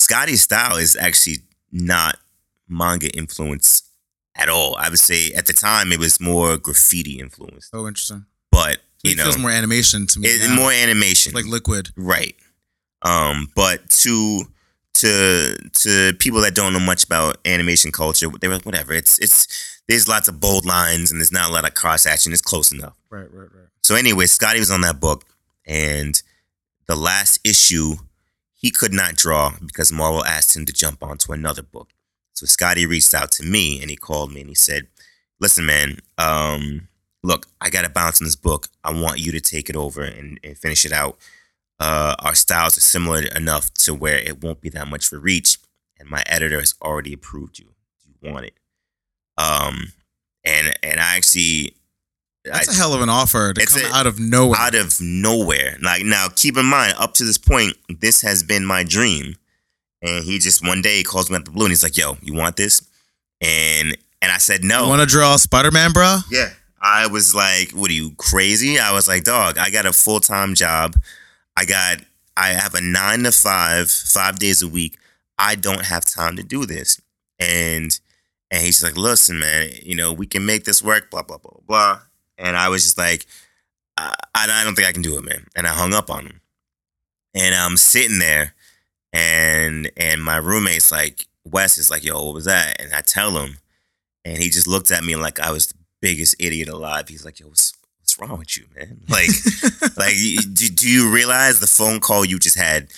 Skottie's style is actually not manga influence at all. I would say at the time it was more graffiti influenced. Oh, interesting. But you it know, feels more animation to me. it, more animation. like liquid. Right. Um, but to to to people that don't know much about animation culture, they were whatever. It's it's there's lots of bold lines and there's not a lot of cross action. It's close enough. Right, right, right. So anyway, Skottie was on that book, and the last issue he could not draw because Marvel asked him to jump onto another book. So Skottie reached out to me and he called me and he said, "Listen, man, um, look, I got to bounce on this book. I want you to take it over and, and finish it out. Uh, our styles are similar enough to where it won't be that much for reach, and my editor has already approved you. Do You want it, um, and and I actually That's I- a hell of an offer to It's come a- out of nowhere. out of nowhere. Like now, keep in mind, up to this point, this has been my dream. And he just one day calls me out the blue and he's like, "Yo, you want this?" And and I said no. You want to draw Spider Man, bro? yeah, I was like, "What are you crazy?" I was like, "Dog, I got a full time job. I got I have a nine to five, five days a week. I don't have time to do this." And and he's like, "Listen, man, you know we can make this work." Blah blah blah blah. And I was just like, I, I don't think I can do it, man. And I hung up on him. And I'm sitting there, and and my roommate's like, Wes is like, "Yo, what was that?" And I tell him, and he just looked at me like I was the biggest idiot alive. He's like, "Yo, what's what's wrong with you, man? Like, like, do, do you realize the phone call you just had?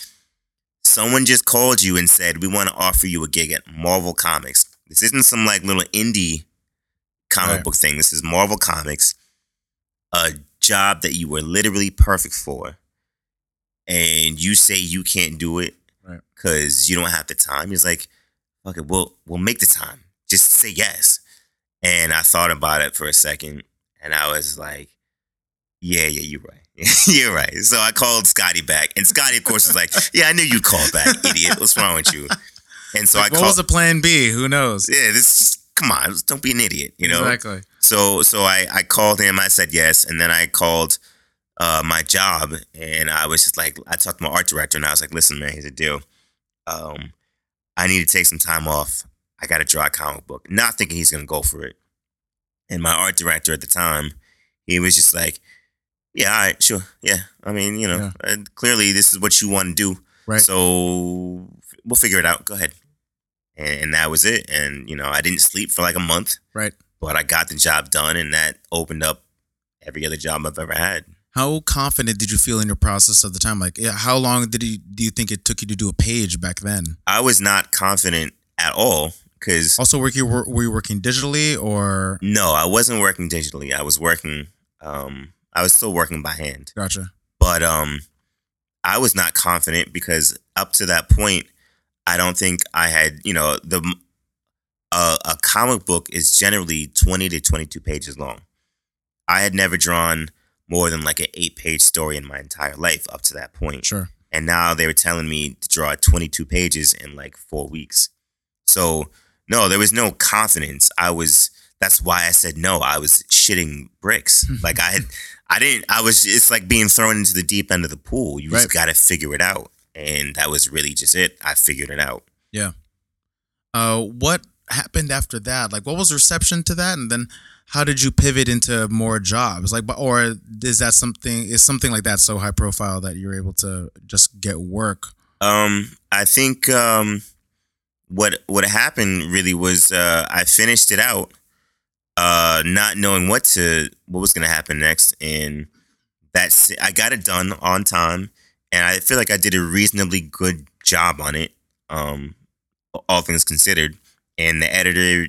Someone just called you and said we want to offer you a gig at Marvel Comics. This isn't some like little indie comic Right. book thing. This is Marvel Comics, a job that you were literally perfect for, and you say you can't do it Right. because you don't have the time. He's like, okay, we'll we'll make the time. Just say yes. And I thought about it for a second, and I was like, yeah, yeah, you're right. you're right. So I called Skottie back, and Skottie, of course, was like, yeah, I knew you'd call back, idiot. What's wrong with you? And so Like, I what called. was a plan B? Who knows? yeah, this. Come on, don't be an idiot. You know. exactly. So so I I called him. I said yes, and then I called uh, my job, and I was just like, I talked to my art director, and I was like, listen, man, here's the deal. Um, I need to take some time off. I got to draw a comic book. Not thinking he's gonna go for it. And my art director at the time, he was just like, yeah, all right, sure, yeah. I mean, you know, Yeah. uh, clearly this is what you want to do, Right. So we'll figure it out. Go ahead. And, and that was it. And you know, I didn't sleep for like a month Right. but I got the job done, and that opened up every other job I've ever had. How confident did you feel in your process of the time? Like, how long did you do you think it took you to do a page back then? I was not confident at all because Also, were you were, were you working digitally or no, I wasn't working digitally. I was working. Um, I was still working by hand, gotcha? but um, I was not confident because up to that point, I don't think I had. You know, the a, a comic book is generally twenty to twenty-two pages long. I had never drawn more than like an eight-page story in my entire life up to that point. Sure. and now they were telling me to draw 22 pages in like four weeks. So no, there was no confidence. I was. That's why I said no. I was shitting bricks. like I had, I didn't. I was. It's like being thrown into the deep end of the pool. You just got to figure it out, and that was really just it. I figured it out. Yeah. Uh, what happened after that? Like, what was the reception to that, and then how did you pivot into more jobs? Like, or is that something? Is something like that so high profile that you're able to just get work? Um, I think um, what what happened really was uh, I finished it out, uh, not knowing what to what was going to happen next, and that's I got it done on time, and I feel like I did a reasonably good job on it, um, all things considered. And the editor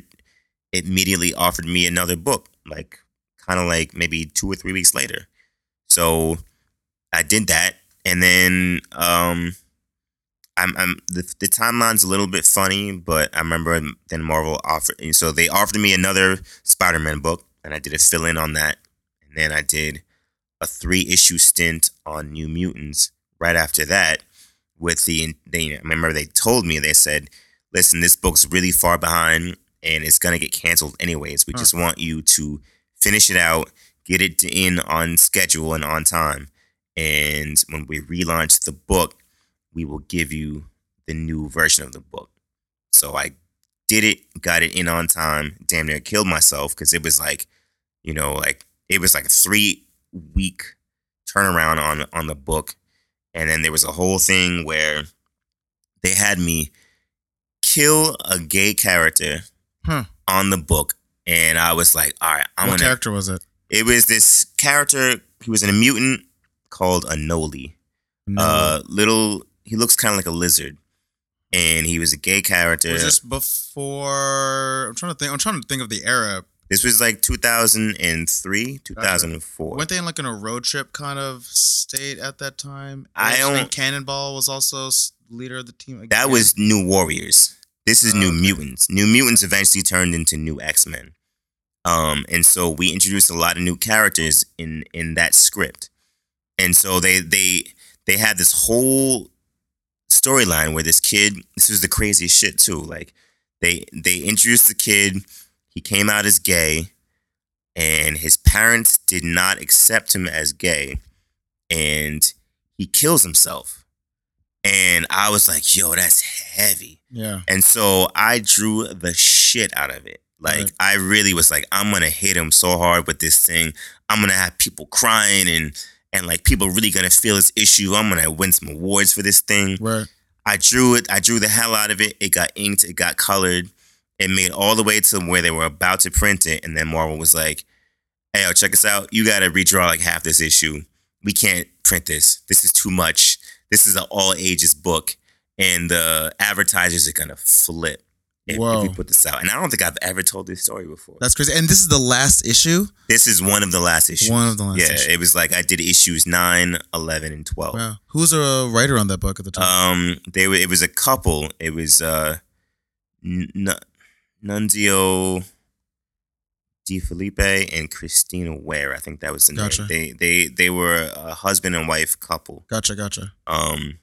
immediately offered me another book, like kind of like maybe two or three weeks later. So I did that, and then um, I'm, I'm the, the timeline's a little bit funny, but I remember then Marvel offered, so they offered me another Spider-Man book, and I did a fill-in on that, and then I did a three-issue stint on New Mutants right after that. With the, they, I remember they told me they said, "Listen, this book's really far behind, and it's gonna get canceled anyways. We Huh. just want you to finish it out, get it in on schedule and on time, and when we relaunch the book." we will give you the new version of the book. So I did it, got it in on time, damn near killed myself because it was like, you know, like it was like a three week turnaround on on the book. And then there was a whole thing where they had me kill a gay character Huh. on the book. And I was like, all right, I'm what gonna character was it? it was this character, he was in a mutant called Anole No. uh little he looks kind of like a lizard and he was a gay character was this before? I'm trying to think. I'm trying to think of the era. This was like 2003, 2004. Weren't they in like in a road trip kind of state at that time? I think don't- Cannonball was also leader of the team. That was New Warriors. This is Oh, New okay. Mutants. New Mutants eventually turned into New X Men. Um, and so we introduced a lot of new characters in in that script. And so they they they had this whole storyline where this kid. This was the craziest shit too. Like they they introduced the kid. He came out as gay, and his parents did not accept him as gay, and he kills himself. And I was like, yo, that's heavy. yeah. And so I drew the shit out of it. Like Right. I really was like, I'm gonna hit him so hard with this thing. I'm gonna have people crying and and like people really gonna feel this issue. I'm gonna win some awards for this thing. Right. I drew it. I drew the hell out of it. It got inked. It got colored. It made all the way to where they were about to print it, and then Marvel was like, "Hey, yo, check us out. You got to redraw like half this issue. We can't print this. This is too much. This is an all ages book, and the advertisers are gonna flip if, if we put this out." And I don't think I've ever told this story before. That's crazy. And this is the last issue. this is one of the last issues. One of the last yeah, issues. it was like I did issues 9, 11, and 12. Wow. Who was a writer on that book at the time? Um, they were. It was a couple. It was uh, N- Nunzio DeFilippis and Christina Weir. I think that was the Gotcha. name. They they they were a husband and wife couple. gotcha. Gotcha. Um,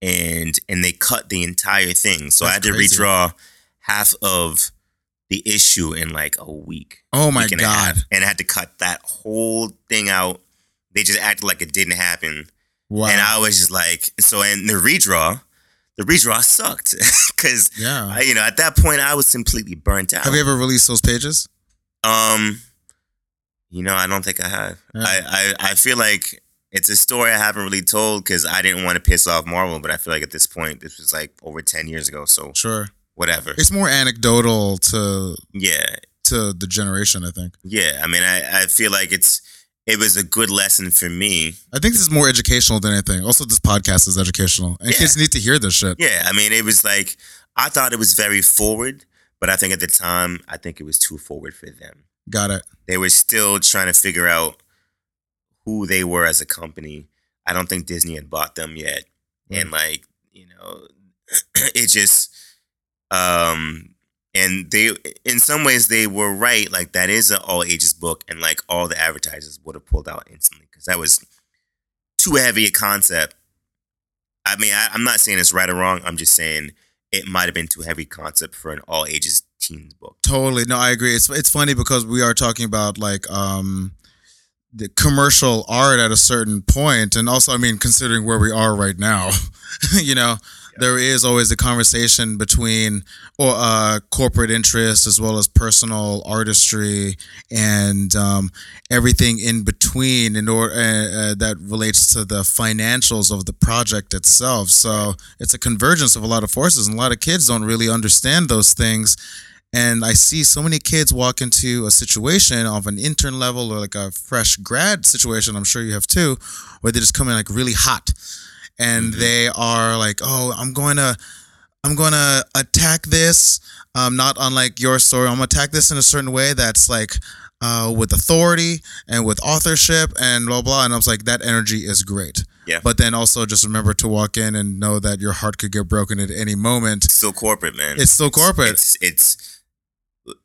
and and they cut the entire thing. So I That's had to crazy. redraw half of the issue in like a week. Oh my week and god. half. And I had to cut that whole thing out. They just acted like it didn't happen. Wow. And I was just like, so and the redraw, the redraw sucked because yeah. you know at that point I was completely burnt out. Have you ever released those pages? um, you know, I don't think I have. Yeah. I, I I feel like it's a story I haven't really told because I didn't want to piss off Marvel, but I feel like at this point this was like over ten years ago, so Sure. whatever. It's more anecdotal to Yeah, to the generation. I think. yeah. I mean, I I feel like it's it was a good lesson for me. I think this is more educational than anything. Also, this podcast is educational, and Yeah. kids need to hear this shit. Yeah, I mean, it was like I thought it was very forward, but I think at the time I think it was too forward for them. Got it. they were still trying to figure out who they were as a company. I don't think Disney had bought them yet. And like, you know, it just um and they in some ways they were right. Like that is an all ages book and like all the advertisers would have pulled out instantly because that was too heavy a concept. I mean, I, I'm not saying it's right or wrong. I'm just saying it might have been too heavy concept for an all ages teens book. Totally. No, I agree. It's it's funny because we are talking about like um the commercial art at a certain point and also I mean considering where we are right now, you know, there is always a conversation between or uh corporate interest as well as personal artistry and um everything in between in order uh, uh, that relates to the financials of the project itself. So it's a convergence of a lot of forces and a lot of kids don't really understand those things. And I see so many kids walk into a situation of an intern level or like a fresh grad situation, I'm sure you have too, where they just come in like really hot and Mhm. they are like, oh, I'm going to. I'm gonna attack this, um, not unlike your story. I'm gonna attack this in a certain way that's like uh, with authority and with authorship and blah blah. And I was like, that energy is great. Yeah. But then also just remember to walk in and know that your heart could get broken at any moment. It's still corporate, man. It's still corporate. It's, it's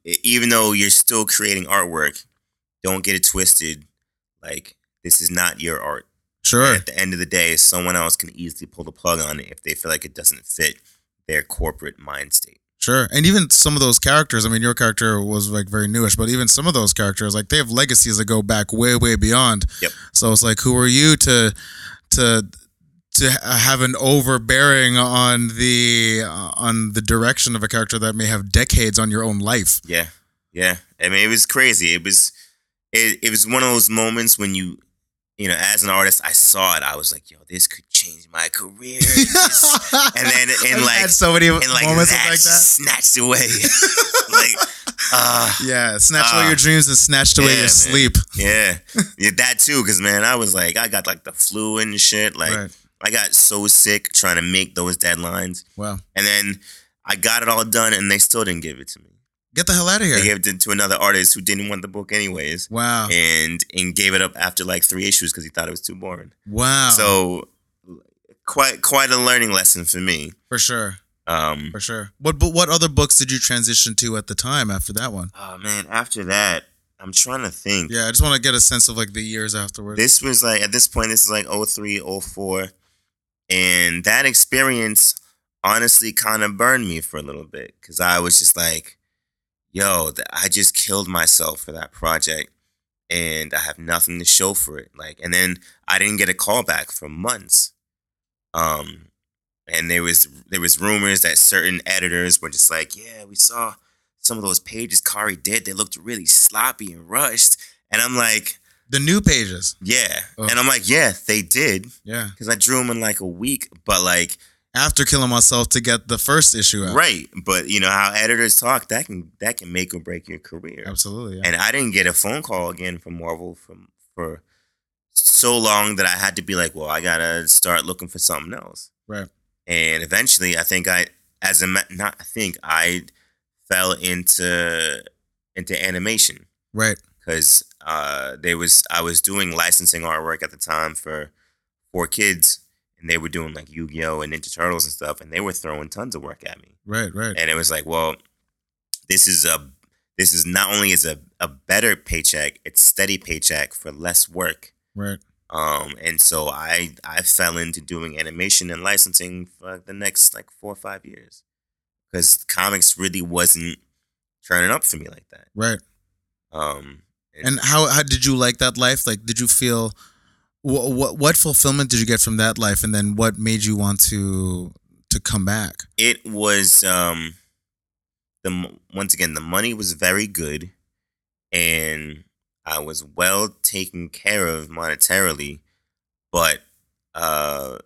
even though you're still creating artwork, don't get it twisted. Like this is not your art. Sure. At the end of the day, someone else can easily pull the plug on it if they feel like it doesn't fit their corporate mind state. Sure. And even some of those characters, I mean, your character was like very newish, but even some of those characters, like they have legacies that go back way, way beyond. Yep. So it's like, who are you to, to, to have an overbearing on the uh, on the direction of a character that may have decades on your own life. Yeah, yeah. I mean, it was crazy. It was, it, it was one of those moments when you, you know, as an artist, I saw it. I was like, yo, this could change my career. And then in like so many and like moments that, like that. snatched away. like, uh, Yeah, snatched away Ah. your dreams and snatched away Yeah, your man. sleep. yeah, yeah, that too. Because man, I was like, I got like the flu and shit. Like, right. I got so sick trying to make those deadlines, Wow. and then I got it all done, and they still didn't give it to me. Get the hell out of here. They gave it to another artist who didn't want the book anyways, wow. and and gave it up after like three issues because he thought it was too boring. wow. So quite quite a learning lesson for me. for sure. Um, For sure. What but what other books did you transition to at the time after that one? oh man, after that, I'm trying to think. Yeah, I just want to get a sense of like the years afterwards. This was like at this point, this is like 03, 04. And that experience honestly kind of burned me for a little bit because I was just like, yo, I just killed myself for that project and I have nothing to show for it. Like, and then I didn't get a call back for months. Um, and there was there was rumors that certain editors were just like, yeah, we saw some of those pages Khary did. They looked really sloppy and rushed. And I'm like, the new pages. yeah. Oh. And I'm like, yeah, they did. Yeah. Because I drew them in like a week. But like, After killing myself to get the first issue out. right. But you know how editors talk, that can that can make or break your career. Absolutely. Yeah. And I didn't get a phone call again from Marvel from for so long that I had to be like, well, I gotta start looking for something else. Right. And eventually, I think I, as a not, I think I fell into into animation. right. because uh, there was I was doing licensing artwork at the time for for kids, and they were doing like Yu Gi Oh and Ninja Turtles and stuff, and they were throwing tons of work at me, Right. Right. and it was like, well, this is a this is not only is a a better paycheck, it's steady paycheck for less work. Right. Um, and so I I fell into doing animation and licensing for the next like four or five years, because comics really wasn't turning up for me like that. Right. Um, And how how did you like that life? Like, did you feel what what what fulfillment did you get from that life, and then what made you want to to come back? it was um the once again the money was very good and i was well taken care of monetarily but uh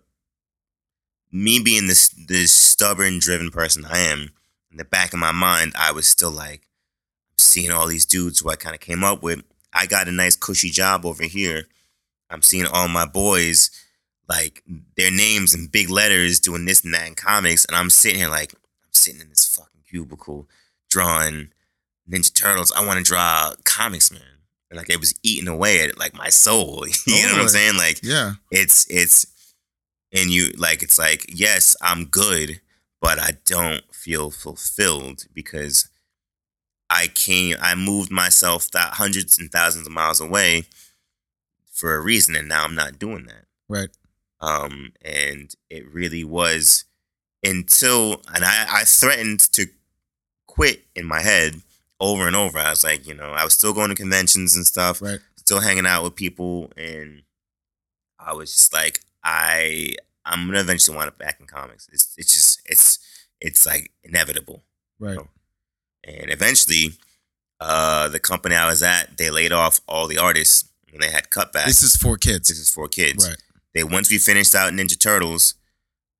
me being this this stubborn driven person i am in the back of my mind i was still like seeing all these dudes who i kind of came up with i got a nice cushy job over here i'm seeing all my boys like their names in big letters doing this and that in comics, and I'm sitting here like I'm sitting in this fucking cubicle drawing Ninja Turtles. I want to draw comics, man. And like it was eating away at like my soul. you know what I'm saying? Like Yeah. it's it's and you like it's like yes, I'm good, but I don't feel fulfilled because I came I moved myself that hundreds and thousands of miles away for a reason, and now I'm not doing that Right. um, and it really was until and I, I threatened to quit in my head over and over. I was like, you know, I was still going to conventions and stuff, Right. still hanging out with people, and I was just like, I I'm gonna eventually wind up back in comics. It's it's just it's it's like inevitable. Right. Oh. And eventually, uh, the company I was at, they laid off all the artists and they had cutbacks. This is for kids. this is for kids Right. they once we finished out Ninja Turtles.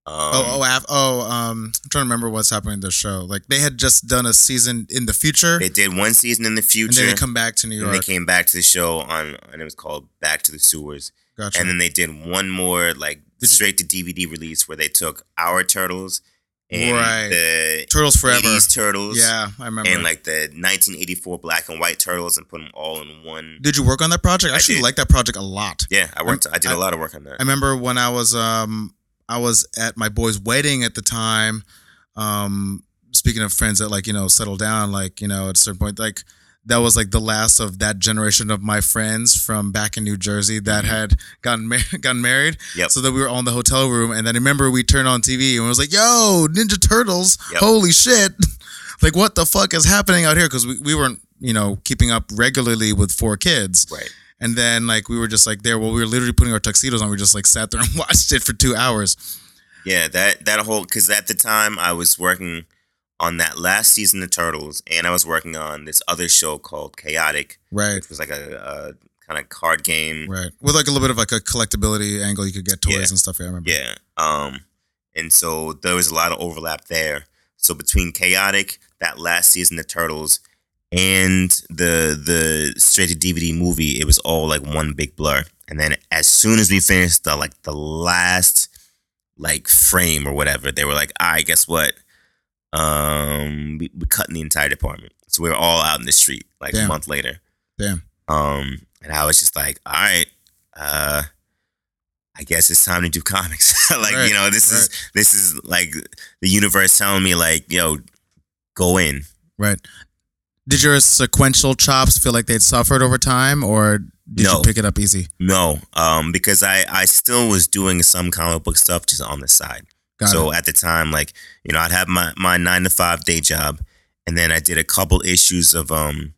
Um, oh, oh, av- oh, um, I'm trying to remember what's happening in the show. Like they had just done a season in the future, they did one season in the future. and then they come back to New York. and they came back to the show on, and it was called Back to the Sewers. Gotcha. And then they did one more like Did- straight to DVD release where they took our turtles and Right. the Turtles Forever. 80s turtles, Yeah, I remember. and like the 1984 black and white turtles, and put them all in one. did you work on that project? I I actually like that project a lot. Yeah, I worked. I did I- a lot of work on that. I remember when I was um I was at my boy's wedding at the time. Um speaking of friends that like, you know, settle down, like, you know, at a certain point, like that was like the last of that generation of my friends from back in New Jersey that Mhm. had gotten mar- gotten married. Yep. So that we were all in the hotel room, and then I remember we turned on TV and it was like, "Yo, Ninja Turtles! Yep. Holy shit! like, what the fuck is happening out here?" Because we, we weren't, you know, keeping up regularly with four kids. right. And then like we were just like there, well, we were literally putting our tuxedos on. We just like sat there and watched it for two hours. Yeah, that that whole because at the time I was working on that last season of Turtles, and I was working on this other show called Chaotic, Right, which was like a, a kind of card game. right. With like a little bit of like a collectability angle, you could get toys Yeah. and stuff. Yeah, I remember. Yeah. Um, and so there was a lot of overlap there. So between Chaotic, that last season of Turtles, and the the straight to DVD movie, it was all like one big blur. And then as soon as we finished the like the last like frame or whatever, they were like, "All right, guess what? Um, we, we cut in the entire department. So we were all out in the street like Damn. a month later. Damn. Um, and I was just like, all right, uh, I guess it's time to do comics. like, Right, you know, this is this is like the universe telling me, like, yo, go in. Right. Did your sequential chops feel like they'd suffered over time, or did No. you pick it up easy? No, um, because I I still was doing some comic book stuff just on the side. Got so it. at the time, like, you know, I'd have my, my nine to five day job, and then I did a couple issues of um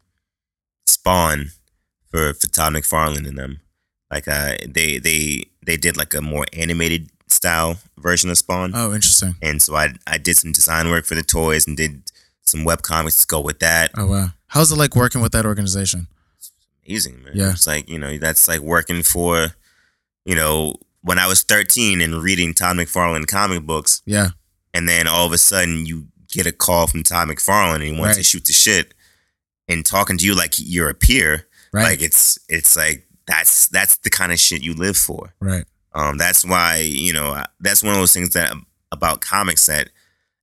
Spawn for for Todd McFarlane and them. Like uh they they they did like a more animated style version of Spawn. Oh, interesting. And so I I did some design work for the toys and did some web comics to go with that. Oh wow. How's it like working with that organization? It's amazing, man. Yeah. It's like, you know, that's like working for, you know, when I was 13 and reading Todd McFarlane comic books, Yeah. and then all of a sudden you get a call from Todd McFarlane and he wants to shoot the shit and talking to you like you're a peer. Right. Like it's it's like that's that's the kind of shit you live for. right. Um, that's why you know that's one of those things that about comics that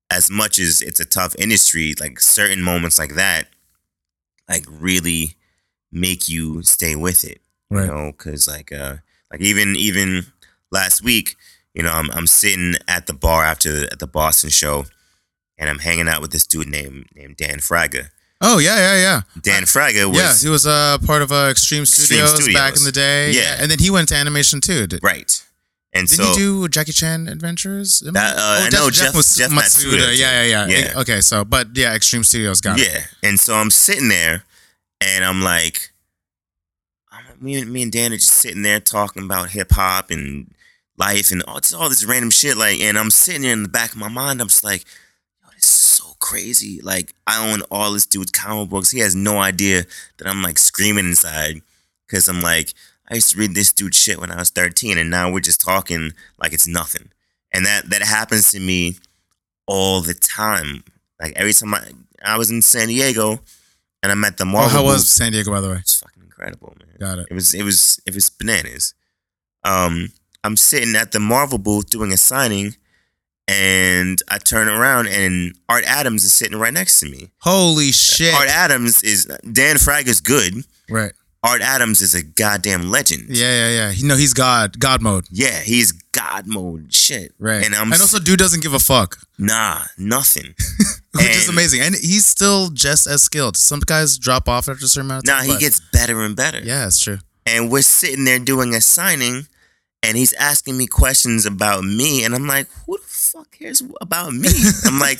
as much as it's a tough industry, like certain moments like that, like really make you stay with it. Right. You know, because like uh, like even even last week, you know, I'm I'm sitting at the bar after the, at the Boston show, and I'm hanging out with this dude named named Dan Fraga. Oh yeah, yeah, yeah. Dan Fraga was yeah, he was uh, part of uh, Extreme, Extreme Studios, back in the day. Yeah. and then he went to animation too. Did, right, and Didn't so he do Jackie Chan Adventures? I- That, uh, no, Jeff- Jeff Matsuda Yeah, yeah, yeah, Yeah. Okay, so but yeah, Extreme Studios got it. Yeah. And so I'm sitting there and I'm like, I'm, me, me and Dan are just sitting there talking about hip hop and life and all, all this random shit. Like, and I'm sitting there in the back of my mind, I'm just like, yo, this is so crazy. Like, I own all this dude's comic books. He has no idea that I'm like screaming inside because I'm like, I used to read this dude's shit when I was 13 and now we're just talking like it's nothing. And that, that happens to me all the time. Like every time I, I was in San Diego and I met the Oh, Marvel. how was. San Diego, by the way? It's fucking incredible, man. Got it. It was it was it was bananas. Um, I'm sitting at the Marvel booth doing a signing, and I turn around and Art Adams is sitting right next to me. Holy shit! Art Adams is Dan Frag is good. right? Art Adams is a goddamn legend. Yeah, yeah, yeah. No, he's God, God mode. Yeah, he's God mode shit. Right. And I'm and also, dude doesn't give a fuck, nah, nothing. which is amazing. And he's still just as skilled. Some guys drop off after a certain amount of Nah, he but- gets better and better. Yeah, it's true. and we're sitting there doing a signing and he's asking me questions about me and i'm like who the fuck cares about me i'm like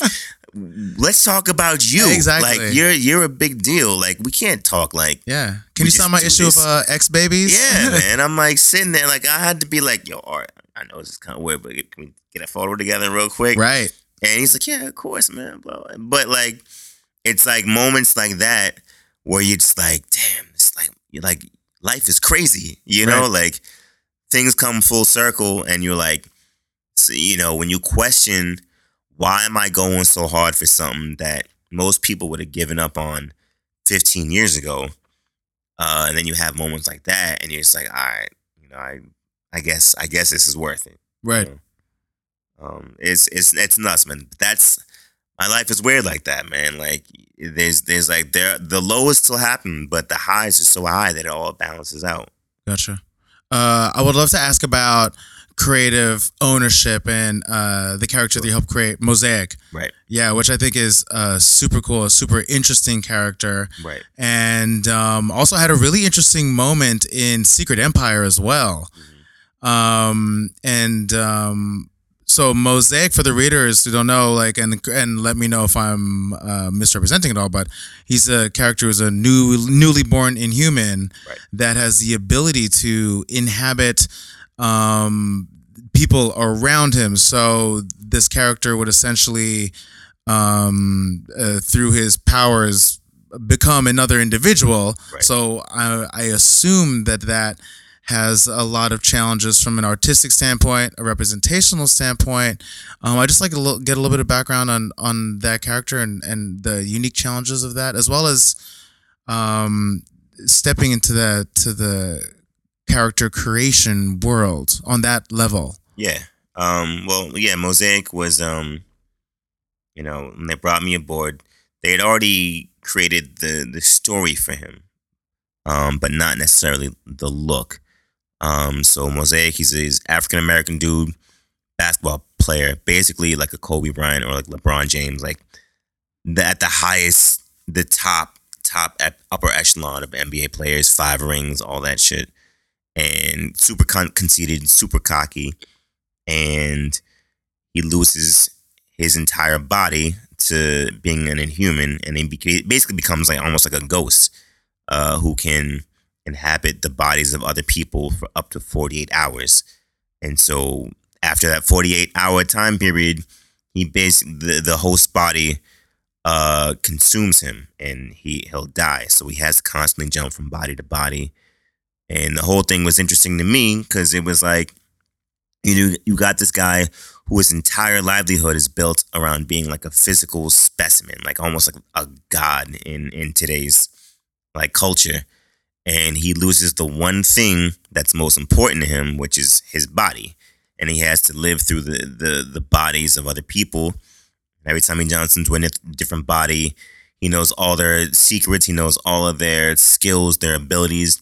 let's talk about you Exactly. like you're you're a big deal like we can't talk like Yeah. Can you sign just my issue this. of uh, X Babies? yeah man i'm like sitting there like i had to be like yo art i know this is kind of weird but can we get a photo together real quick right. and he's like, yeah, of course, man. Blah. But like, it's like moments like that where you're just like, damn, it's like you're like life is crazy, you know, Right. like things come full circle, and you're like, so, you know, when you question why am I going so hard for something that most people would have given up on 15 years ago, uh, and then you have moments like that, and you're just like, all right, you know, I, I guess, I guess this is worth it. Right. Um, it's it's it's nuts, man. That's my life is weird like that, man. Like there's there's like there the lows still happen, but the highs are so high that it all balances out. Gotcha. Uh, I would love to ask about creative ownership and uh, the character that you helped create, Mosaic. Right, Yeah, which I think is uh, super cool, a super interesting character, right, and um, also had a really interesting moment in Secret Empire as well. Um, and um, so Mosaic for the readers who don't know, like, and and let me know if I'm uh, misrepresenting it all, but he's a character who's a new newly born Inhuman Right. that has the ability to inhabit um, people around him. So this character would essentially, um, uh, through his powers, become another individual. Right. So I, I assume that that has a lot of challenges from an artistic standpoint, a representational standpoint. Um, I just like to get a little bit of background on on that character and and the unique challenges of that, as well as um, stepping into the to the character creation world on that level. yeah. Um, well, yeah. Mosaic was um, You know, when they brought me aboard, they had already created the the story for him, um, but not necessarily the look. Um, so Mosaic, he's an African American dude, basketball player, basically like a Kobe Bryant or like LeBron James, like the, at the highest, the top top upper echelon of NBA players, five rings, all that shit, and super con- conceited, super cocky, and he loses his entire body to being an inhuman, and he basically becomes like almost like a ghost uh, who can inhabit the bodies of other people for up to 48 hours. And so after that 48 hour time period, he basically the, the host body uh, consumes him and he he'll die. So he has to constantly jump from body to body. And the whole thing was interesting to me because it was like, you know, you got this guy whose entire livelihood is built around being like a physical specimen, like almost like a god in in today's like culture. And he loses the one thing that's most important to him, which is his body. And he has to live through the the, the bodies of other people Every time he jumps into a different body, he knows all their secrets. He knows all of their skills, their abilities.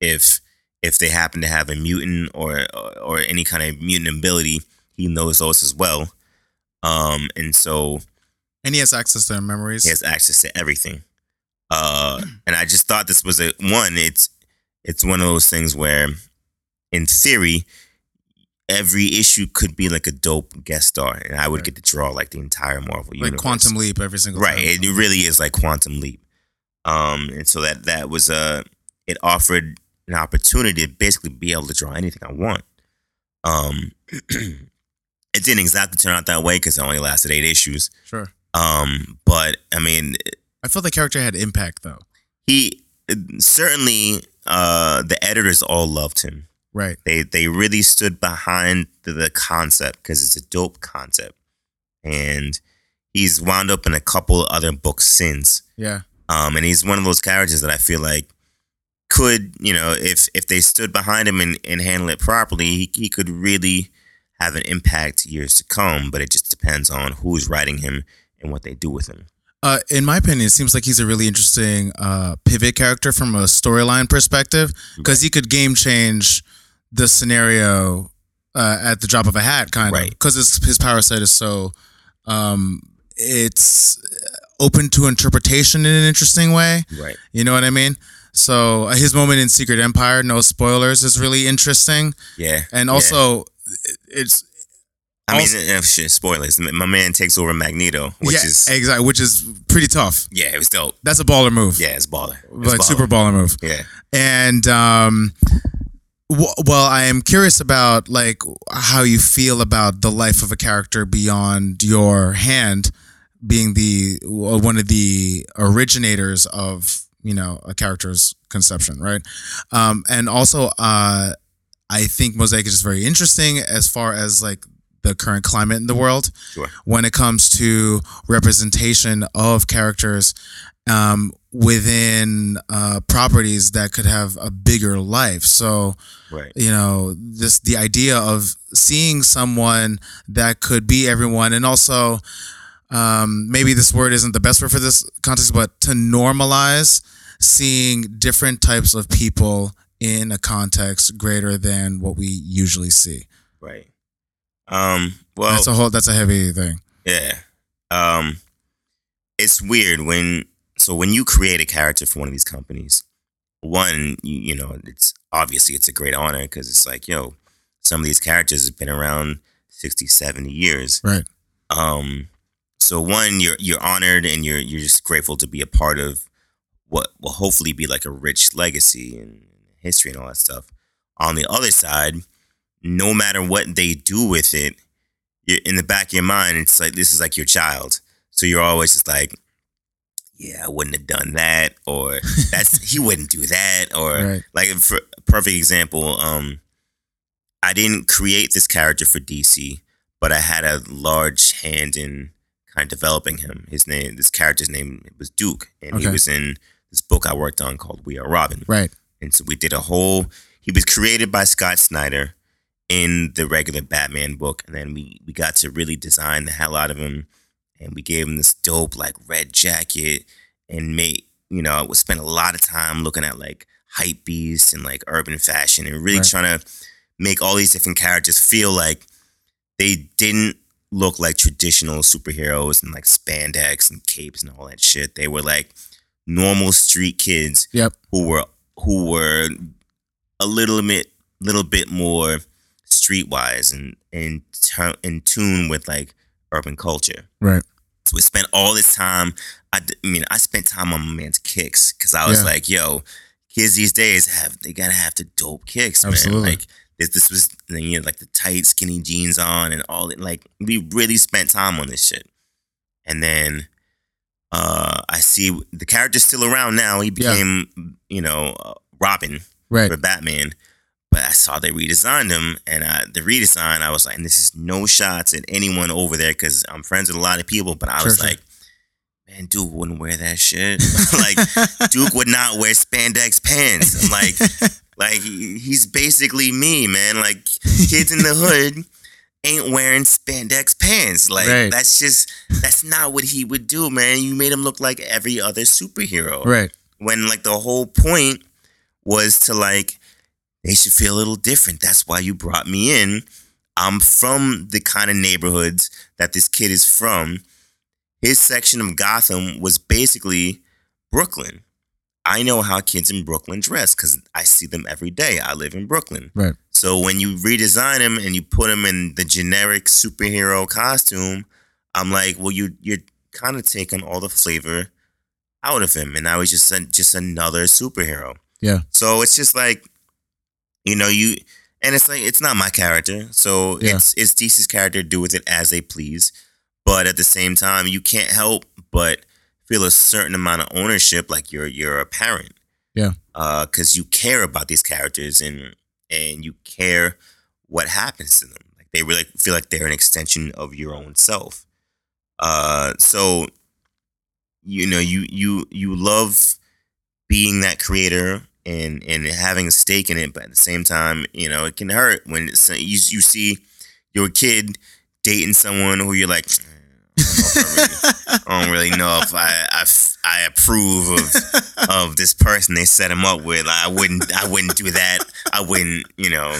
If if they happen to have a mutant or or any kind of mutant ability, he knows those as well. Um, and so, and he has access to their memories. He has access to everything. Uh, and I just thought this was a one. It's it's one of those things where, in theory, every issue could be like a dope guest star, and I would right. get to draw like the entire Marvel like universe. Quantum Leap every single right. time. It really is like Quantum Leap. Um, and so that that was a uh, it offered an opportunity to basically be able to draw anything I want. Um, it didn't exactly turn out that way because it only lasted eight issues. Sure. Um, but I mean, I felt the character had impact though. He certainly uh, the editors all loved him. Right. They they really stood behind the, the concept because it's a dope concept, and he's wound up in a couple other books since. Yeah. Um, and he's one of those characters that I feel like could, you know, if if they stood behind him and, and handle it properly, he, he could really have an impact years to come. But it just depends on who's writing him and what they do with him. Uh, in my opinion, it seems like he's a really interesting uh, pivot character from a storyline perspective because right. he could game change the scenario uh, at the drop of a hat, kind of, because his his power set is so um, it's open to interpretation in an interesting way. Right. You know what I mean? So uh, his moment in Secret Empire, no spoilers, is really interesting. Yeah. And also, yeah. it's. I mean, uh, shit, spoilers. My man takes over Magneto, which yeah, is exactly, which is pretty tough. Yeah, it was dope. That's a baller move. Yeah, it's baller. It's like baller. super baller move. Yeah. And um, well, I am curious about like how you feel about the life of a character beyond your hand being the one of the originators of you know a character's conception, right? Um, and also, uh, I think Mosaic is just very interesting as far as like the current climate in the world sure. when it comes to representation of characters um, within uh, properties that could have a bigger life. So, right. you know, this the idea of seeing someone that could be everyone, and also um, maybe this word isn't the best word for this context, but to normalize seeing different types of people in a context greater than what we usually see. Right. Um. Well, that's a whole. That's a heavy thing. Yeah. Um. It's weird when so when you create a character for one of these companies, one, you, you know, it's obviously it's a great honor because it's like, yo, some of these characters have been around 60, 70 years. Right. Um, so one, you're you're honored and you're you're just grateful to be a part of what will hopefully be like a rich legacy and history and all that stuff. On the other side, no matter what they do with it, you're in the back of your mind, it's like this is like your child. So you're always just like, yeah, I wouldn't have done that, or that's he wouldn't do that, or right. like for perfect example, um, I didn't create this character for DC, but I had a large hand in kind of developing him. His name, this character's name was Duke, and okay. he was in this book I worked on called We Are Robin. Right. And so we did a whole. He was created by Scott Snyder in the regular Batman book, and then we we got to really design the hell out of him and we gave him this dope like red jacket and made you know we spent a lot of time looking at like hype beasts and like urban fashion and really Right. trying to make all these different characters feel like they didn't look like traditional superheroes and like spandex and capes and all that shit. They were like normal street kids Yep. who were who were a little bit little bit more streetwise and tu- in tune with like urban culture. Right. So we spent all this time. I, d- I mean, I spent time on my man's kicks because I was Yeah. like, "Yo, kids these days have they gotta have the dope kicks, man." Absolutely. Like this, this was you know like the tight skinny jeans on and all that. Like we really spent time on this shit. And then uh I see the character's still around now. He Yeah. became you know uh, Robin Right. for Batman. But I saw they redesigned him, and uh, the redesign, I was like, and this is no shots at anyone over there because I'm friends with a lot of people. But I Sure, was sure. like, man, Duke wouldn't wear that shit. like Duke would not wear spandex pants. I'm like, like he- he's basically me, man. Like kids in the hood ain't wearing spandex pants. Like Right. that's just that's not what he would do, man. You made him look like every other superhero right. when like the whole point was to like they should feel a little different. That's why you brought me in. I'm from the kind of neighborhoods that this kid is from. His section of Gotham was basically Brooklyn. I know how kids in Brooklyn dress because I see them every day. I live in Brooklyn. Right. So when you redesign him and you put him in the generic superhero costume, I'm like, well, you you're kind of taking all the flavor out of him, and now he's just a, just another superhero. Yeah. So it's just like, you know, you and it's like it's not my character, so Yeah. it's it's DC's character. Do with it as they please, but at the same time, you can't help but feel a certain amount of ownership, like you're you're a parent. Yeah. Because you care about these characters and and you care what happens to them. Like they really feel like they're an extension of your own self. Uh, so you know you you you love being that creator and and having a stake in it, but at the same time, you know it can hurt when it's, you you see your kid dating someone who you're like. "Eh, I don't know if I really- I don't really know if I I, I approve of of this person they set him up with. I wouldn't I wouldn't do that. I wouldn't, you know.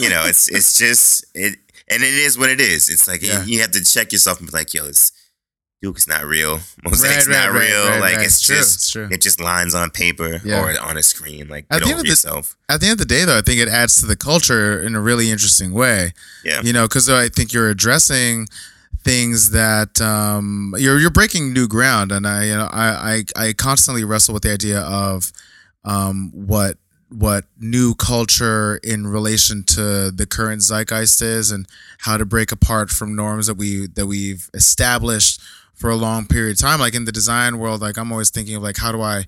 You know, it's it's just it and it is what it is. It's like Yeah. you, you have to check yourself and be like, yo, this Duke's not real. Mosaic's Right, not right, real. right, like it's True, just it's true. it just lines on paper Yeah. or on a screen. Like At the end of the- yourself. At the end of the day, though, I think it adds to the culture in a really interesting way. Yeah. You know, because I think you're addressing things that um, you're you're breaking new ground, and I you know I I, I constantly wrestle with the idea of um, what what new culture in relation to the current zeitgeist is, and how to break apart from norms that we that we've established for a long period of time. Like in the design world, like I'm always thinking of like how do I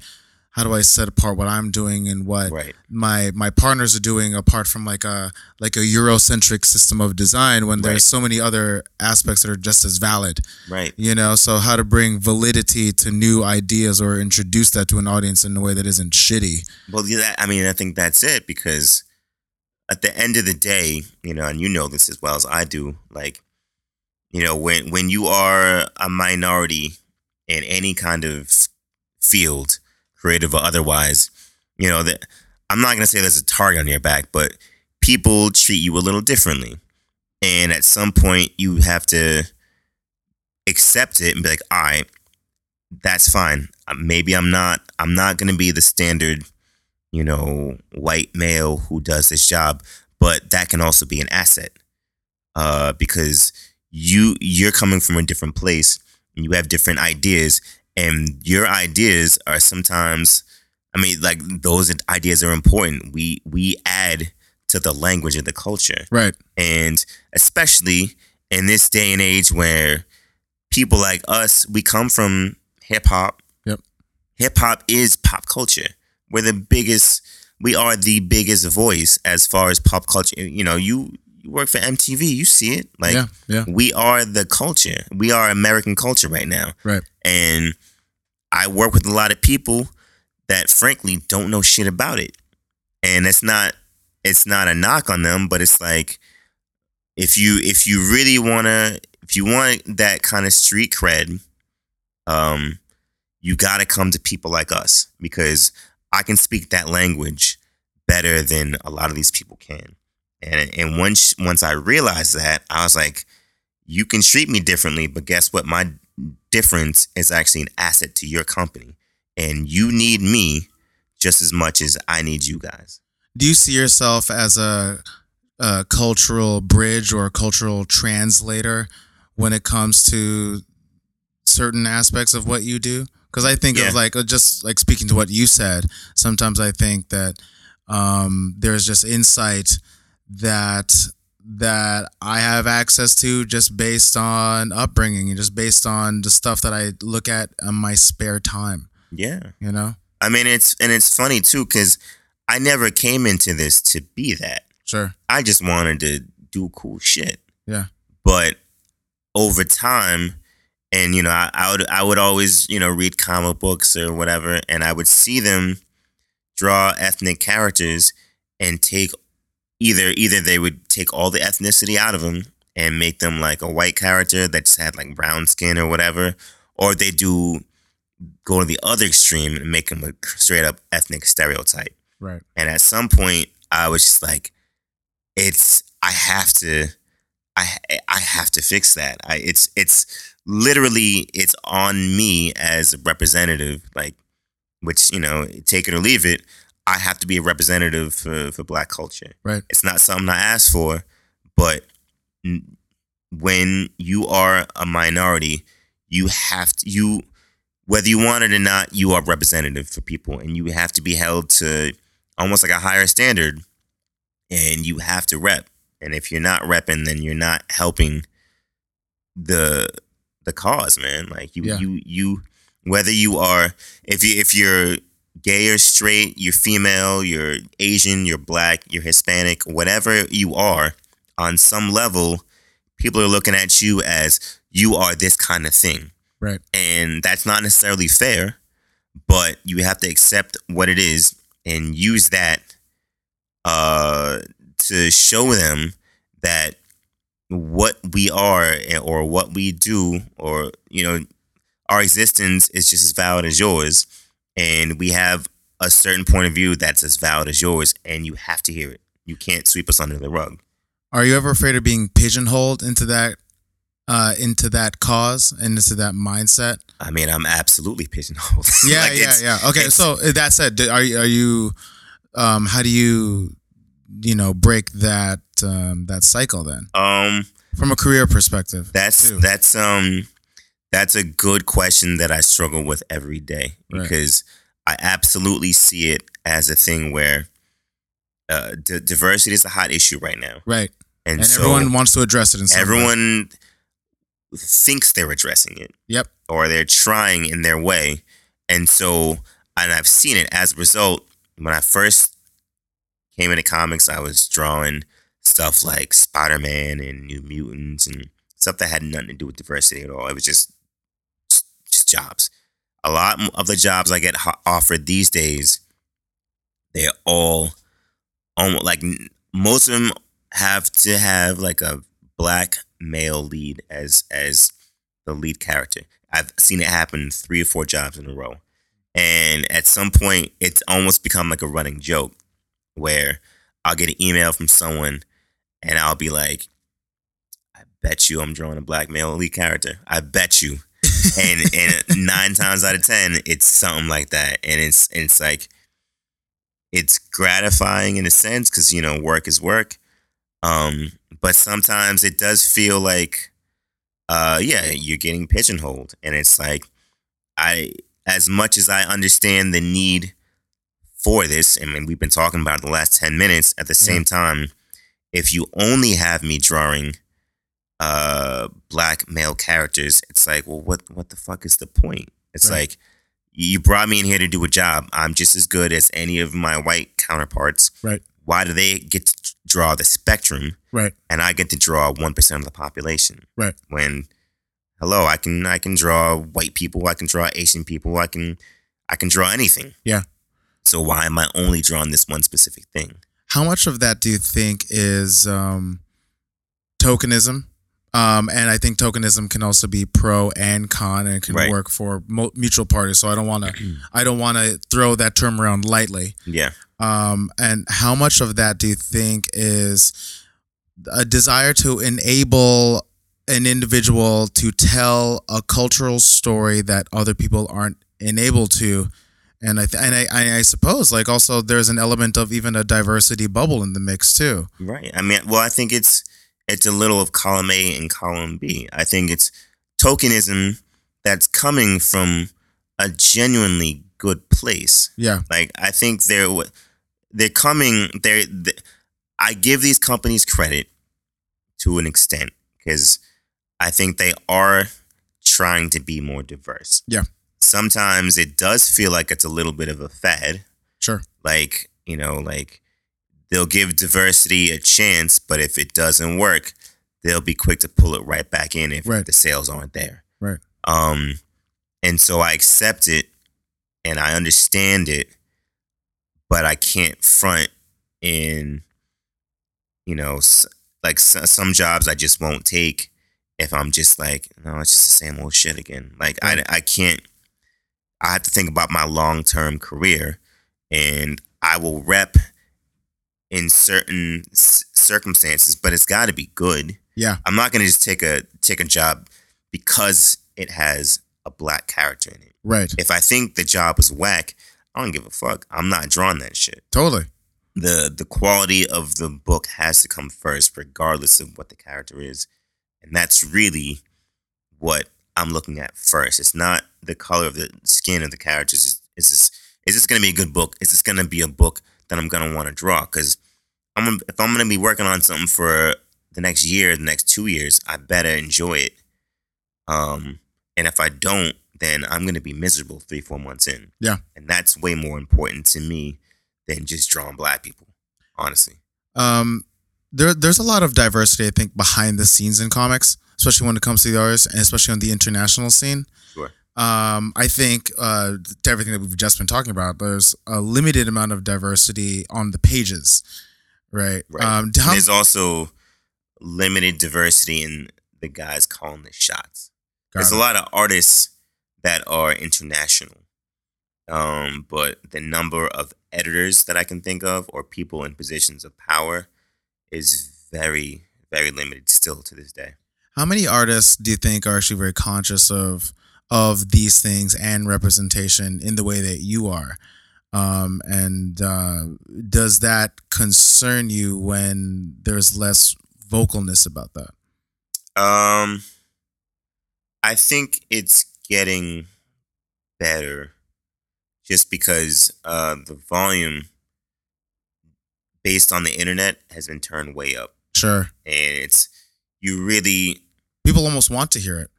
how do I set apart what I'm doing and what Right. my my partners are doing apart from like a like a Eurocentric system of design when Right. there's so many other aspects that are just as valid. Right. You know, so how to bring validity to new ideas or introduce that to an audience in a way that isn't shitty. Well, yeah, that, I mean, I think that's it because at the end of the day, you know, and you know this as well as I do, like, you know, when when you are a minority in any kind of field, creative or otherwise, you know, that I'm not gonna say there's a target on your back, but people treat you a little differently, and at some point you have to accept it and be like, all right, that's fine. Uh, Maybe I'm not. I'm not gonna be the standard you know, white male who does this job, but that can also be an asset uh, because you you're coming from a different place and you have different ideas, and your ideas are sometimes, I mean, like those ideas are important. We we add to the language of the culture, Right. and especially in this day and age where people like us, we come from hip hop. Yep. Hip hop is pop culture. We're the biggest. We are the biggest voice as far as pop culture. You know, you you work for MTV, you see it. Like yeah. Yeah. we are the culture. We are American culture right now. Right. And I work with a lot of people that frankly don't know shit about it. And it's not it's not a knock on them, but it's like if you if you really wanna if you want that kind of street cred, um, you got to come to people like us because I can speak that language better than a lot of these people can. And and once once I realized that, I was like, you can treat me differently, but guess what? My difference is actually an asset to your company, and you need me just as much as I need you guys. Do you see yourself as a, a cultural bridge or a cultural translator when it comes to certain aspects of what you do? Because I think Yeah. of like uh, just like speaking to what you said. Sometimes I think that um, there's just insight that that I have access to just based on upbringing and just based on the stuff that I look at in my spare time. Yeah. You know, I mean, it's and it's funny too because I never came into this to be that. sure, I just wanted to do cool shit. Yeah. But over time, and you know, I, I would I would always you know read comic books or whatever, and I would see them draw ethnic characters and take either either they would take all the ethnicity out of them and make them like a white character that just had like brown skin or whatever, or they do go to the other extreme and make them a straight up ethnic stereotype. right, And at some point, I was just like, "It's I have to, I I have to fix that. I it's it's literally it's on me as a representative, like which you know, take it or leave it. I have to be a representative for for Black culture. Right. It's not something I asked for, but n- when you are a minority, you have to you whether you want it or not, you are representative for people, and you have to be held to almost like a higher standard, and you have to rep. And if you're not repping, then you're not helping the the cause, man. Like you, Yeah. you, you. Whether you are, if you if you're gay or straight, you're female, you're Asian, you're black, you're Hispanic, whatever you are, on some level, people are looking at you as you are this kind of thing. Right, and that's not necessarily fair but you have to accept what it is and use that uh to show them that what we are or what we do or you know our existence is just as valid as yours and we have a certain point of view that's as valid as yours and you have to hear it you can't sweep us under the rug Are you ever afraid of being pigeonholed into that uh into that cause and into that mindset? i mean i'm absolutely pigeonholed Yeah, Like, yeah, yeah. Okay, so uh, that said, are you are you um how do you you know break that um that cycle then um from a career perspective? That's too. that's um that's a good question that I struggle with every day Right. because I absolutely see it as a thing where uh, d- diversity is a hot issue right now, Right. and, And so everyone wants to address it in some way. everyone thinks they're addressing it. Yep. Or they're trying in their way, and so and I've seen it as a result. When I first came into comics, I was drawing stuff like Spider Man and New Mutants and stuff that had nothing to do with diversity at all. It was just jobs. A lot of the jobs I get offered these days, they're all almost like most of them have to have like a black male lead as as the lead character. I've seen it happen three or four jobs in a row. And at some point it's almost become like a running joke where I'll get an email from someone and I'll be like, I bet you I'm drawing a black male lead character. I bet you. And and nine times out of ten, it's something like that. And it's it's like it's gratifying in a sense because you know work is work. Um, but sometimes it does feel like, uh, yeah, you're getting pigeonholed, and it's like, I as much as I understand the need for this, I mean, we've been talking about the last ten minutes. At the same time, if you only have me drawing uh black male characters, it's like, well, what what the fuck is the point? It's Right. like you brought me in here to do a job. I'm just as good as any of my white counterparts. Right. Why do they get to draw the spectrum Right. and I get to draw one percent of the population? Right. When hello, I can I can draw white people, I can draw Asian people, I can I can draw anything. Yeah. So why am I only drawing this one specific thing? How much of that do you think is um, tokenism Um, and I think tokenism can also be pro and con, and can Right. work for mo- mutual parties. So I don't want to, I don't want to throw that term around lightly. Yeah. Um, and how much of that do you think is a desire to enable an individual to tell a cultural story that other people aren't enabled to? And I th- and I I suppose like also there's an element of even a diversity bubble in the mix too. Right. I mean, well, I think it's it's a little of column A and column B. I think it's tokenism that's coming from a genuinely good place. Yeah, Like I think they're they're coming. They're, they I give these companies credit to an extent because I think they are trying to be more diverse. Yeah. Sometimes it does feel like it's a little bit of a fad. sure. Like you know, like they'll give diversity a chance, but if it doesn't work, they'll be quick to pull it right back in if Right. the sales aren't there. Right. Um, and so I accept it and I understand it, but I can't front in, you know, like s- some jobs I just won't take if I'm just like, no, it's just the same old shit again. Like I, I can't. I have to think about my long term career, and I will rep in certain s- circumstances, but it's got to be good. Yeah. I'm not gonna just take a take a job because it has a black character in it. Right. If I think the job is whack, I don't give a fuck. I'm not drawing that shit. Totally. The the quality of the book has to come first, regardless of what the character is. And that's really what I'm looking at first. It's not the color of the skin of the characters. Is, is this is this gonna be a good book? Is this gonna be a book that I'm gonna want to draw? Because I'm gonna, if I'm gonna be working on something for the next year, the next two years, I better enjoy it. Um, and if I don't, then I'm gonna be miserable three, four months in. Yeah. and that's way more important to me than just drawing black people. Honestly, um, there there's a lot of diversity I think behind the scenes in comics, especially when it comes to the artists and especially on the international scene. Sure. Um, I think uh, to everything that we've just been talking about, there's a limited amount of diversity on the pages, right? Right. Um, how- there's also limited diversity in the guys calling the shots. got There's it. a lot of artists that are international, um, but the number of editors that I can think of or people in positions of power is very, very limited still to this day. How many artists do you think are actually very conscious of of these things and representation in the way that you are? Um, and uh, does that concern you when there's less vocalness about that? Um, I think it's getting better just because uh, the volume based on the internet has been turned way up. Sure, And it's, you really, people almost want to hear it.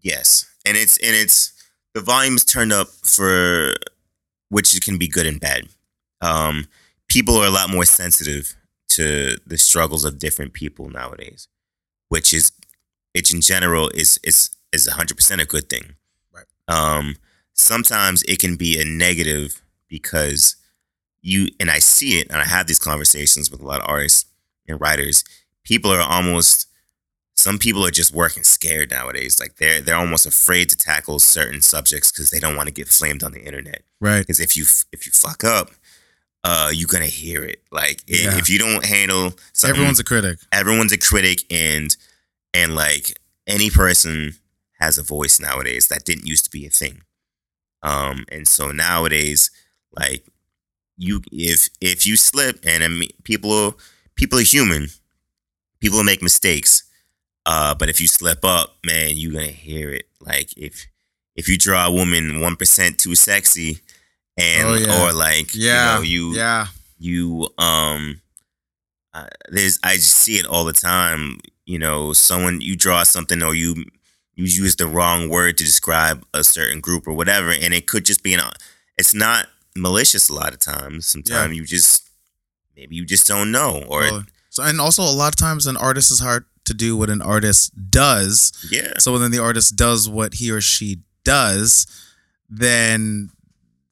yes. And it's, and it's, the volume's turned up for, which can be good and bad. Um, people are a lot more sensitive to the struggles of different people nowadays, which is, which in general is, is, is 100% a good thing. Right. Um, sometimes it can be a negative because you and I see it, and I have these conversations with a lot of artists and writers. People are almost some people are just working scared nowadays. Like they're they're almost afraid to tackle certain subjects because they don't want to get flamed on the internet. Right. Because if you if you fuck up, uh, you're gonna hear it. Like Yeah. if you don't handle something, Everyone's a critic. everyone's a critic and and like any person has a voice nowadays that didn't used to be a thing um and so nowadays like you if if you slip and I mean, people people are human people make mistakes uh but if you slip up man you're gonna hear it like if if you draw a woman 1% too sexy and Oh, yeah. or like Yeah. you know you yeah. you um uh, there's I just see it all the time. You know, someone you draw something or you you use the wrong word to describe a certain group or whatever, and it could just be an. It's not malicious a lot of times. Sometimes you just maybe you just don't know, or. So, and also a lot of times an artist is hard to do what an artist does. yeah, So when the artist does what he or she does, then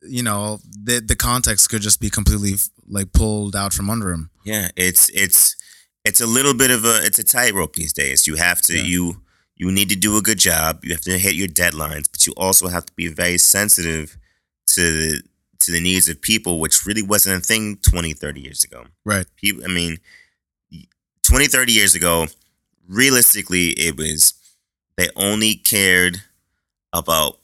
you know the the context could just be completely like pulled out from under him. yeah. It's it's it's a little bit of a it's a tightrope these days. You have to Yeah. you you need to do a good job. You have to hit your deadlines, but you also have to be very sensitive to the to the needs of people, which really wasn't a thing 20, 30 years ago. Right. People, I mean, 20, 30 years ago, realistically, it was they only cared about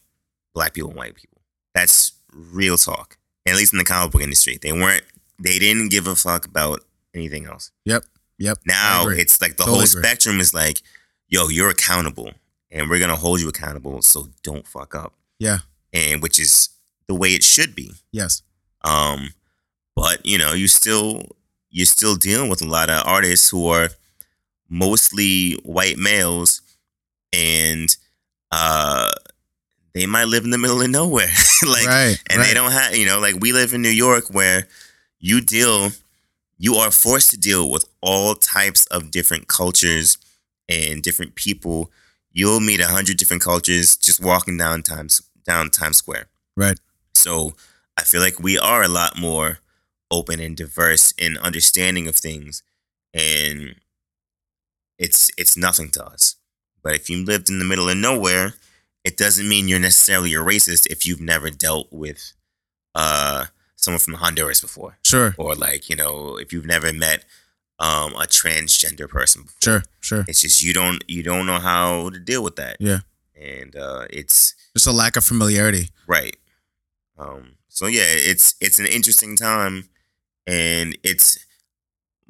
black people and white people. That's real talk. At least in the comic book industry, they weren't. They didn't give a fuck about anything else. Yep. Yep. Now it's like the Totally whole agree. spectrum is like, yo, you're accountable, and we're gonna hold you accountable. So don't fuck up. Yeah. and which is the way it should be. Yes. Um, but you know, you still you're still dealing with a lot of artists who are mostly white males, and uh, they might live in the middle of nowhere, like, right. and right. they don't have you know, like we live in New York where you deal, you are forced to deal with all types of different cultures and different people. You'll meet a hundred different cultures just walking down Times down Times Square. Right. So I feel like we are a lot more open and diverse in understanding of things, and it's it's nothing to us. But if you lived in the middle of nowhere, it doesn't mean you're necessarily a racist if you've never dealt with uh, someone from Honduras before, Sure. or like you know if you've never met um, a transgender person before. Sure. Sure. It's just you don't you don't know how to deal with that. Yeah. and uh, it's Just a lack of familiarity. Right. Um, so yeah, it's it's an interesting time, and it's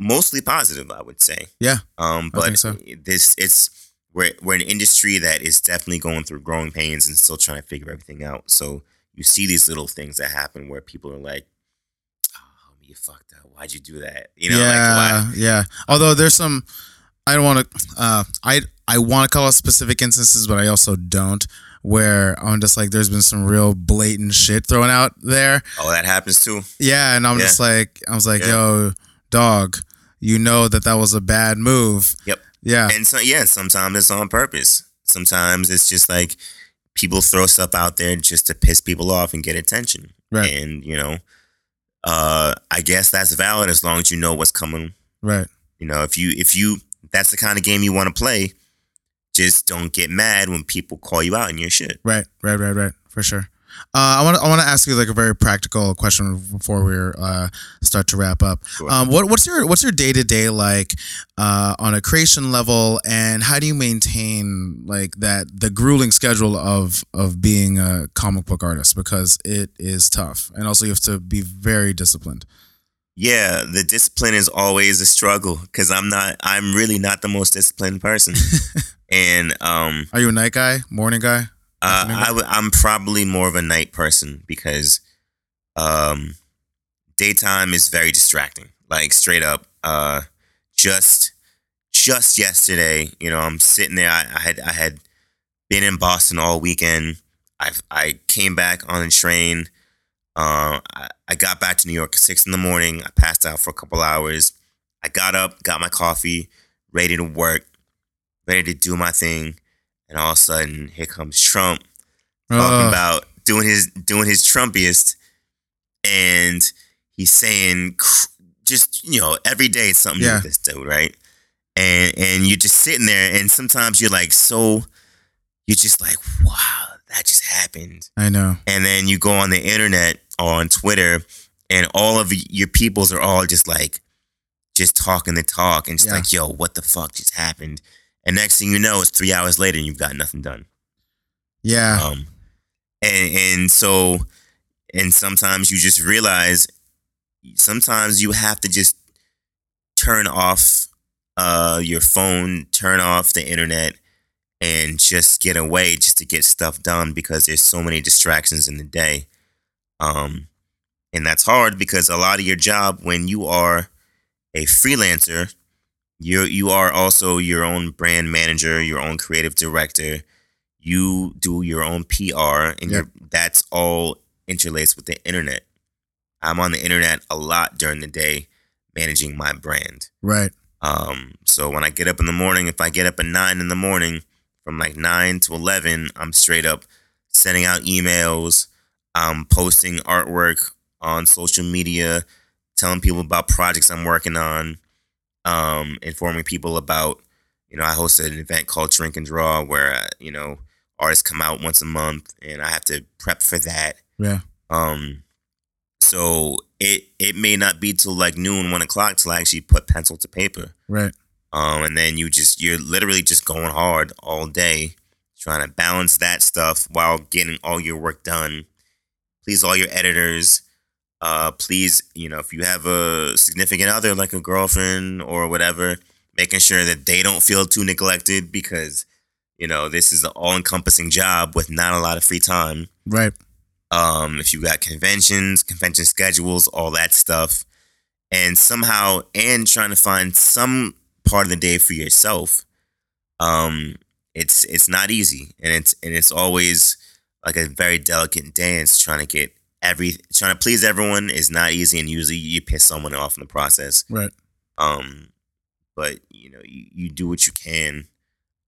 mostly positive, I would say. Yeah, Um, but so. this it's we're we're an industry that is definitely going through growing pains and still trying to figure everything out. So you see these little things that happen where people are like, "Oh, you fucked up. Why'd you do that?" You know, yeah. like why? Yeah. Although there's some, I don't want to. Uh, I I want to call out specific instances, but I also don't. Where I'm just like, there's been some real blatant shit thrown out there. Oh, that happens too. Yeah, and I'm Yeah. just like, I was like, Yeah. yo, dog, you know that that was a bad move. Yep. Yeah. And so yeah, sometimes it's on purpose. Sometimes it's just like people throw stuff out there just to piss people off and get attention. Right. And you know, uh, I guess that's valid as long as you know what's coming. Right. You know, if you if you that's the kind of game you want to play, just don't get mad when people call you out in your shit. Right, right, right, right, for sure. Uh, I want to I want to ask you like a very practical question before we uh, start to wrap up. Um, what what's your what's your day to day like uh, on a creation level, and how do you maintain like that the grueling schedule of of being a comic book artist because it is tough, and also you have to be very disciplined. Yeah, the discipline is always a struggle because I'm not. I'm really not the most disciplined person, and um, Are you a night guy, morning guy? Uh, I w- I'm probably more of a night person because um, daytime is very distracting. Like straight up, uh, just just yesterday, you know, I'm sitting there. I, I had I had been in Boston all weekend. I I came back on the train. Uh, I, I got back to New York at six in the morning. I passed out for a couple hours. I got up, got my coffee, ready to work, ready to do my thing, and all of a sudden, here comes Trump talking Uh, about doing his doing his Trumpiest, and he's saying just you know every day it's something new Yeah. with this dude, right? And and you're just sitting there, and sometimes you're like so, you're just like, wow, that just happened, I know. and then you go on the internet or on Twitter, and all of your peoples are all just like, just talking the talk, and just Yeah. like, yo, what the fuck just happened? And next thing you know, it's three hours later, and you've got nothing done. Yeah. Um, and and so, and sometimes you just realize, sometimes you have to just turn off uh your phone, turn off the internet, and just get away just to get stuff done because there's so many distractions in the day. Um, and that's hard because a lot of your job when you are a freelancer, you you are also your own brand manager, your own creative director. You do your own PR, and Yep. that's all interlaced with the internet. I'm on the internet a lot during the day, managing my brand. Right. Um, so when I get up in the morning, if I get up at nine in the morning, from like nine to eleven, I'm straight up sending out emails, I'm posting artwork on social media, telling people about projects I'm working on, um, informing people about. You know, I hosted an event called Drink and Draw where uh, you know artists come out once a month, and I have to prep for that. Yeah. Um, so it it may not be till like noon, one o'clock till I actually put pencil to paper. Right. Um, and then you just you're literally just going hard all day, trying to balance that stuff while getting all your work done. Please all your editors. Uh, please, you know, if you have a significant other like a girlfriend or whatever, making sure that they don't feel too neglected because, you know, this is an all-encompassing job with not a lot of free time. Right. Um, if you got conventions, convention schedules, all that stuff, and somehow and trying to find some part of the day for yourself, um, it's it's not easy, and it's and it's always like a very delicate dance trying to get every trying to please everyone is not easy, and usually you piss someone off in the process. Right. Um, but you know you, you do what you can.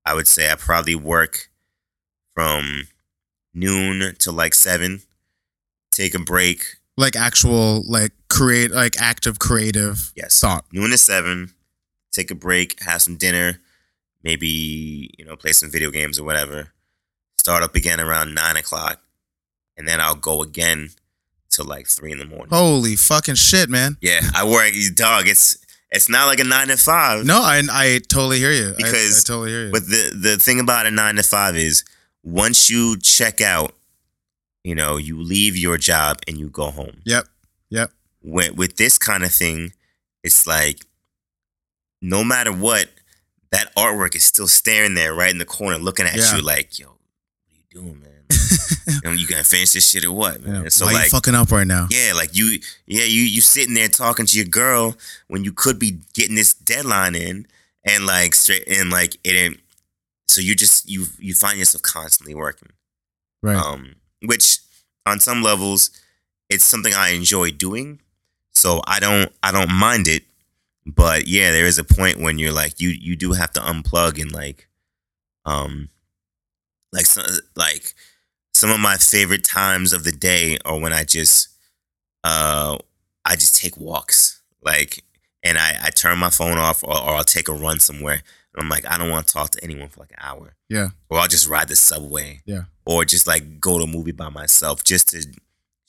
I would say I probably work from noon to like seven take a break. Like actual, like create, like active creative Yes. thought. Noon to seven. Take a break. Have some dinner. Maybe you know play some video games or whatever. Start up again around nine o'clock, and then I'll go again till like three in the morning. Holy fucking shit, man. Yeah, I work. Dog, it's it's not like a nine to five. No, I I totally hear you. I- I, totally hear you. But the the thing about a nine to five is once you check out, you know, you leave your job and you go home. Yep. Yep. With with this kind of thing, it's like no matter what, that artwork is still staring there right in the corner, looking at Yeah. you like, yo, what are you doing, man? you, you gonna finish this shit or what, man? Yeah. So Why like you fucking up right now? yeah, like you, yeah, you you sitting there talking to your girl when you could be getting this deadline in, and like straight and like it. ain't- So you just you you find yourself constantly working, Right. um, which on some levels, it's something I enjoy doing. So I don't I don't mind it, but yeah, there is a point when you're like you you do have to unplug and like, um, like some like some of my favorite times of the day are when I just uh I just take walks like and I, I turn my phone off or, or I'll take a run somewhere and I'm like I don't want to talk to anyone for like an hour yeah. or I'll just ride the subway Yeah. or just like go to a movie by myself just to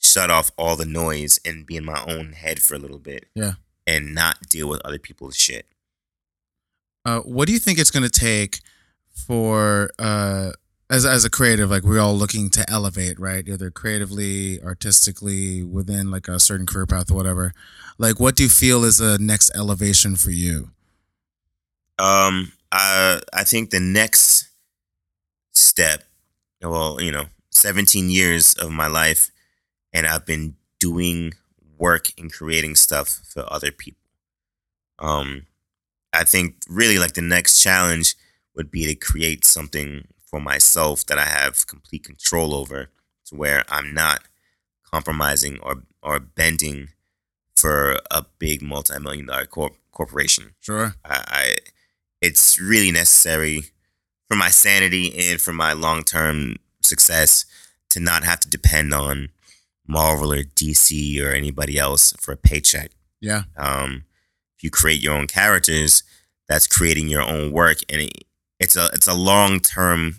shut off all the noise and be in my own head for a little bit Yeah. and not deal with other people's shit Uh, what do you think it's going to take for uh, as as a creative? Like we're all looking to elevate, right? Either creatively, artistically, within like a certain career path or whatever. Like, what do you feel is the next elevation for you? Um, I I think the next step, well, you know, 17 years of my life, and I've been doing work and creating stuff for other people. Um, I think really like the next challenge would be to create something for myself that I have complete control over, to where I'm not compromising or or bending for a big multi-million dollar corp- corporation. Sure. I, I it's really necessary for my sanity and for my long term success to not have to depend on Marvel or DC or anybody else for a paycheck. Yeah. Um, if you create your own characters, that's creating your own work, and it, it's a it's a long term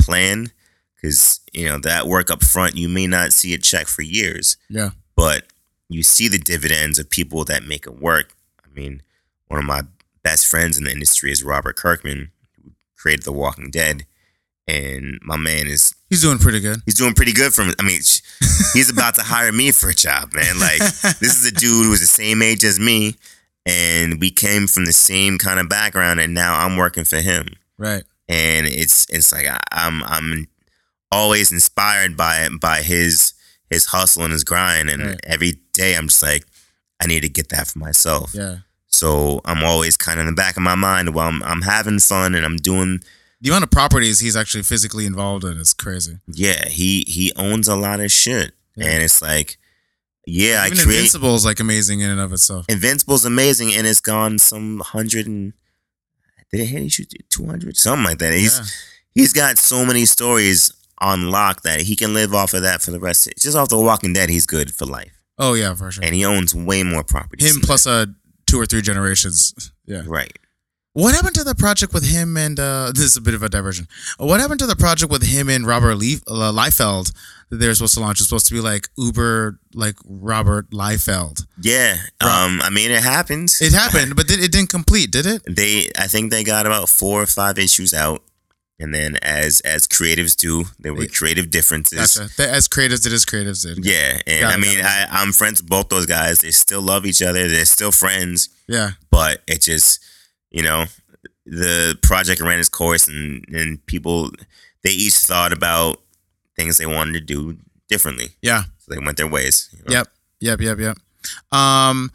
plan because you know that work up front you may not see a check for years Yeah. but you see the dividends of people that make it work. I mean, one of my best friends in the industry is Robert Kirkman, who created The Walking Dead, and my man is He's doing pretty good. he's doing pretty good from. I mean, he's about to hire me for a job, man. Like this is a dude who's the same age as me, and we came from the same kind of background, and now I'm working for him right. and it's it's like I, I'm I'm always inspired by by his his hustle and his grind, and Right. every day I'm just like I need to get that for myself. Yeah. So I'm always kind of in the back of my mind while I'm I'm having fun and I'm doing. The amount of properties he's actually physically involved in is crazy. Yeah, he he owns a lot of shit, Yeah. and it's like, yeah, Even I create. Invincible is like amazing in and of itself. Invincible's amazing, and it's gone some hundred and did it hit? He shoot two hundred, something like that. He's yeah. he's got so many stories on lock that he can live off of that for the rest. Of, it. just off the Walking Dead, he's good for life, Oh yeah, for sure. and he owns way more property. Him plus uh two or three generations Yeah. Right. What happened to the project with him and uh, this is a bit of a diversion. What happened to the project with him and Robert Leif, uh, Liefeld that they were supposed to launch? It's supposed to be like Uber, like Robert Liefeld. Yeah. Right. Um. I mean, it happens. It happened, but it didn't complete, did it? they I think they got about four or five issues out, and then as as creatives do, there were creative differences. Gotcha. As creatives did, as creatives did. Yeah, and Got I it, mean, I, I'm friends with both those guys. They still love each other. They're still friends, Yeah. but it just, you know, the project ran its course, and and people they each thought about things they wanted to do differently. Yeah. So they went their ways. you know? Yep. Yep. Yep. Yep. Um.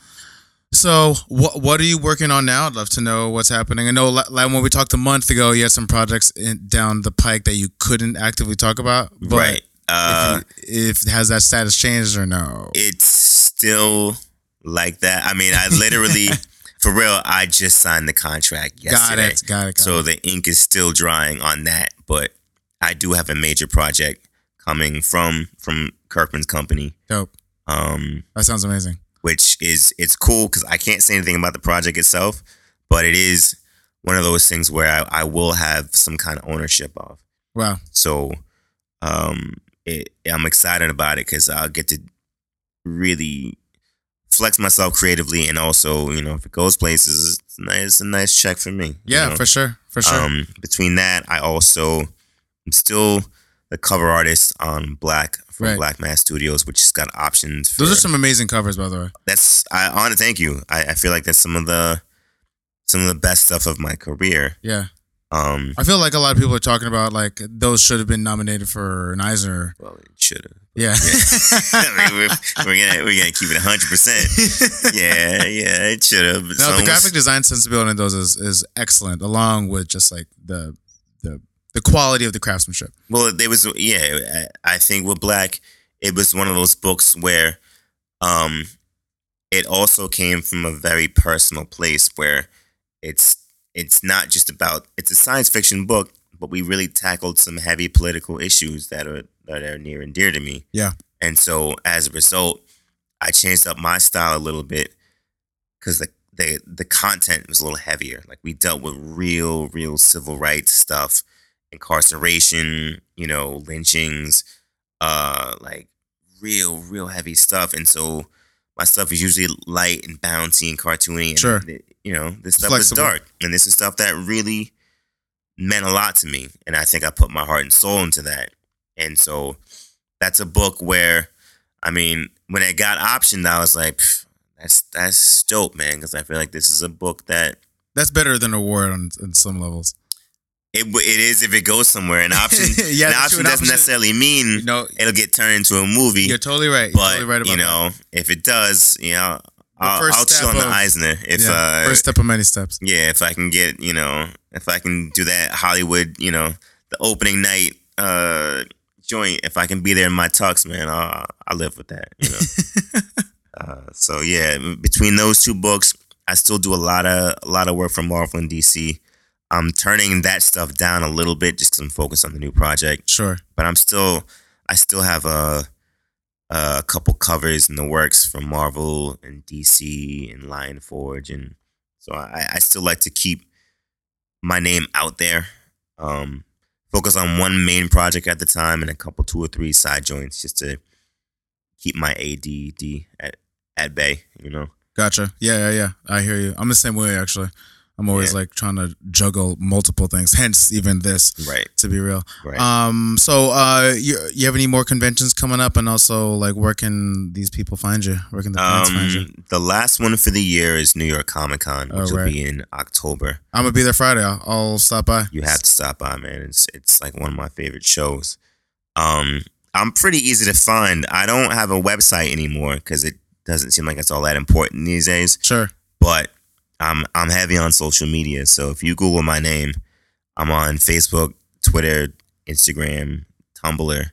So what what are you working on now? I'd love to know what's happening. I know, like when we talked a month ago, you had some projects in, down the pike that you couldn't actively talk about. But right. Uh, If, if has that status changed or no? it's still like that. I mean, I literally, for real, I just signed the contract got yesterday. it. Got it. Got So it. the ink is still drying on that, but I do have a major project coming from from Kirkman's company, Dope. um, That sounds amazing. which is it's cool because I can't say anything about the project itself, but it is one of those things where I, I will have some kind of ownership of. Wow. So um, it, I'm excited about it because I'll get to really flex myself creatively, and also you know if it goes places, it's nice, it's a nice check for me. you Yeah, know? for sure. For sure. Um, between that, I also am still the cover artist on Black from Right. Black Mask Studios, which has got options. For, Those are some amazing covers, by the way. That's I want to thank you. I, I feel like that's some of the some of the best stuff of my career. Yeah. Um, I feel like a lot of people are talking about like those should have been nominated for an Eisner. well, it should have. Yeah. I mean, we're, we're gonna we're gonna keep it hundred percent. Yeah, yeah, it should have. No, the graphic design sensibility in those is, is excellent, along with just like the the quality of the craftsmanship. Well, there was yeah. I I think with Black, it was one of those books where, um, it also came from a very personal place where it's it's not just about it's a science fiction book, but we really tackled some heavy political issues that are that are near and dear to me. Yeah. and so as a result, I changed up my style a little bit because the the the content was a little heavier. Like we dealt with real, real civil rights stuff, incarceration, you know, lynchings, uh, like real, real heavy stuff. And so my stuff is usually light and bouncy and cartoony. And Sure. you know, this stuff Flexible. is dark, and this is stuff that really meant a lot to me. And I think I put my heart and soul into that. And so that's a book where, I mean, when it got optioned, I was like, that's that's dope, man, because I feel like this is a book that That's better than award on, on some levels. It it is if it goes somewhere. An option, Yeah, an option doesn't option- necessarily mean You know, it'll get turned into a movie. you're totally right. You're but totally right about you know, if it does, you know, I'll, I'll chill on the Eisner if that. Yeah, uh, First step of many steps. yeah, if I can get, you know, if I can do that Hollywood, you know, the opening night uh joint, if I can be there in my tux, man, I I live with that, you know. uh, so yeah, between those two books, I still do a lot of a lot of work for Marvel and DC. I'm turning that stuff down a little bit just because I'm focused on the new project, Sure. but I'm still I still have a a couple covers in the works from Marvel and DC and Lion Forge, and so I, I still like to keep my name out there. Um, focus on one main project at the time and a couple, two or three side joints, just to keep my ADD at at bay. You know, Gotcha. Yeah, yeah, yeah. I hear you. I'm the same way actually. I'm always Yeah. like trying to juggle multiple things. Hence, even this. right, To be real. right. Um. So, uh, you you have any more conventions coming up, and also like where can these people find you? Where can the fans find you? Um, the last one for the year is New York Comic Con, which Oh, will be in October. I'm gonna be there Friday. I'll, I'll stop by. You have to stop by, man. It's it's like one of my favorite shows. Um, I'm pretty easy to find. I don't have a website anymore because it doesn't seem like it's all that important these days. Sure. But I'm I'm heavy on social media, so if you Google my name, I'm on Facebook, Twitter, Instagram, Tumblr,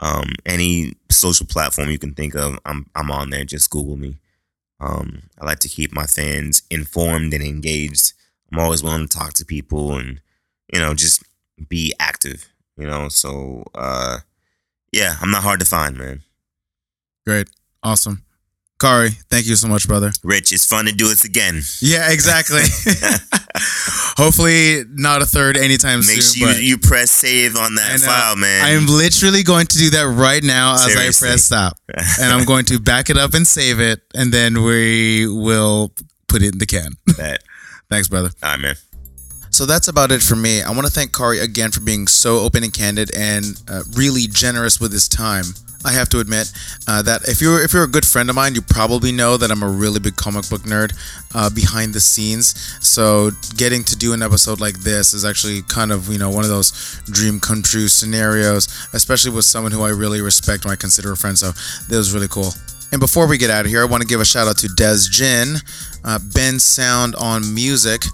um, any social platform you can think of. I'm I'm on there. Just Google me. Um, I like to keep my fans informed and engaged. I'm always willing to talk to people and you know just be active. You know, so uh, yeah, I'm not hard to find, man. Great. Awesome. Khary, thank you so much, brother. Rich, it's fun to do this again. Yeah, exactly. Hopefully, not a third anytime Make soon. sure but- you, you press save on that And, uh, file, man. I am literally going to do that right now as Seriously. I press stop. and I'm going to back it up and save it, and then we will put it in the can. that. Thanks, brother. All right, man. So that's about it for me. I want to thank Khary again for being so open and candid and uh, really generous with his time. I have to admit uh, that if you're if you're a good friend of mine, you probably know that I'm a really big comic book nerd uh, behind the scenes. So getting to do an episode like this is actually kind of you know one of those dream come true scenarios, especially with someone who I really respect and I consider a friend. So that was really cool. And before we get out of here, I want to give a shout out to Des Jin, uh, Bensound on Music.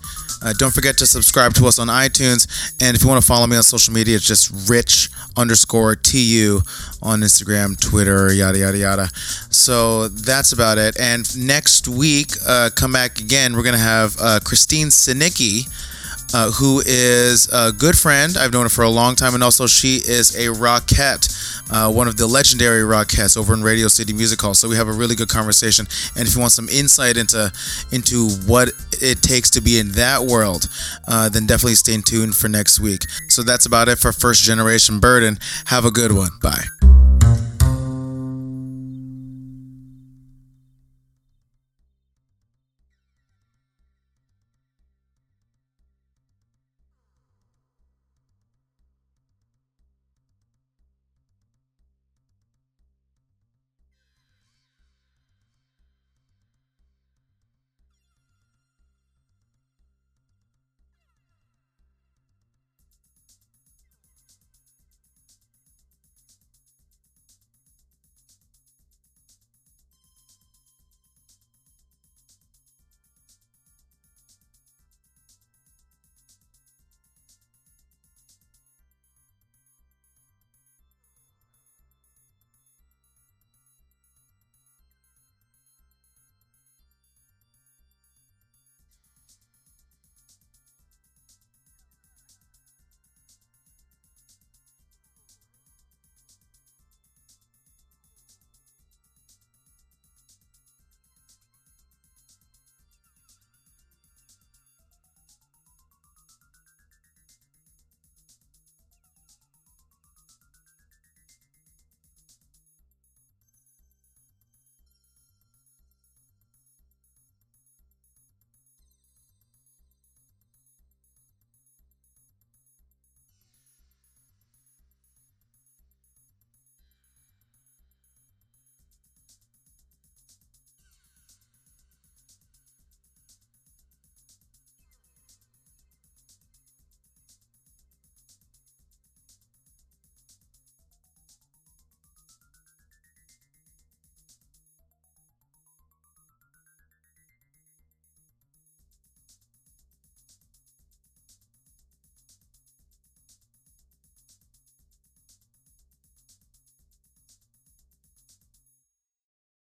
Uh, don't forget to subscribe to us on iTunes. And if you want to follow me on social media, it's just rich underscore TU on Instagram, Twitter, yada, yada, yada. So that's about it. And next week, uh, come back again. We're going to have uh, Christine Sinicki. Uh, who is a good friend. I've known her for a long time, and also she is a rockette, uh, one of the legendary rockettes over in Radio City Music Hall. So we have a really good conversation. And if you want some insight into into what it takes to be in that world, uh, then definitely stay tuned for next week. So that's about it for First Generation Burden. Have a good one. Bye.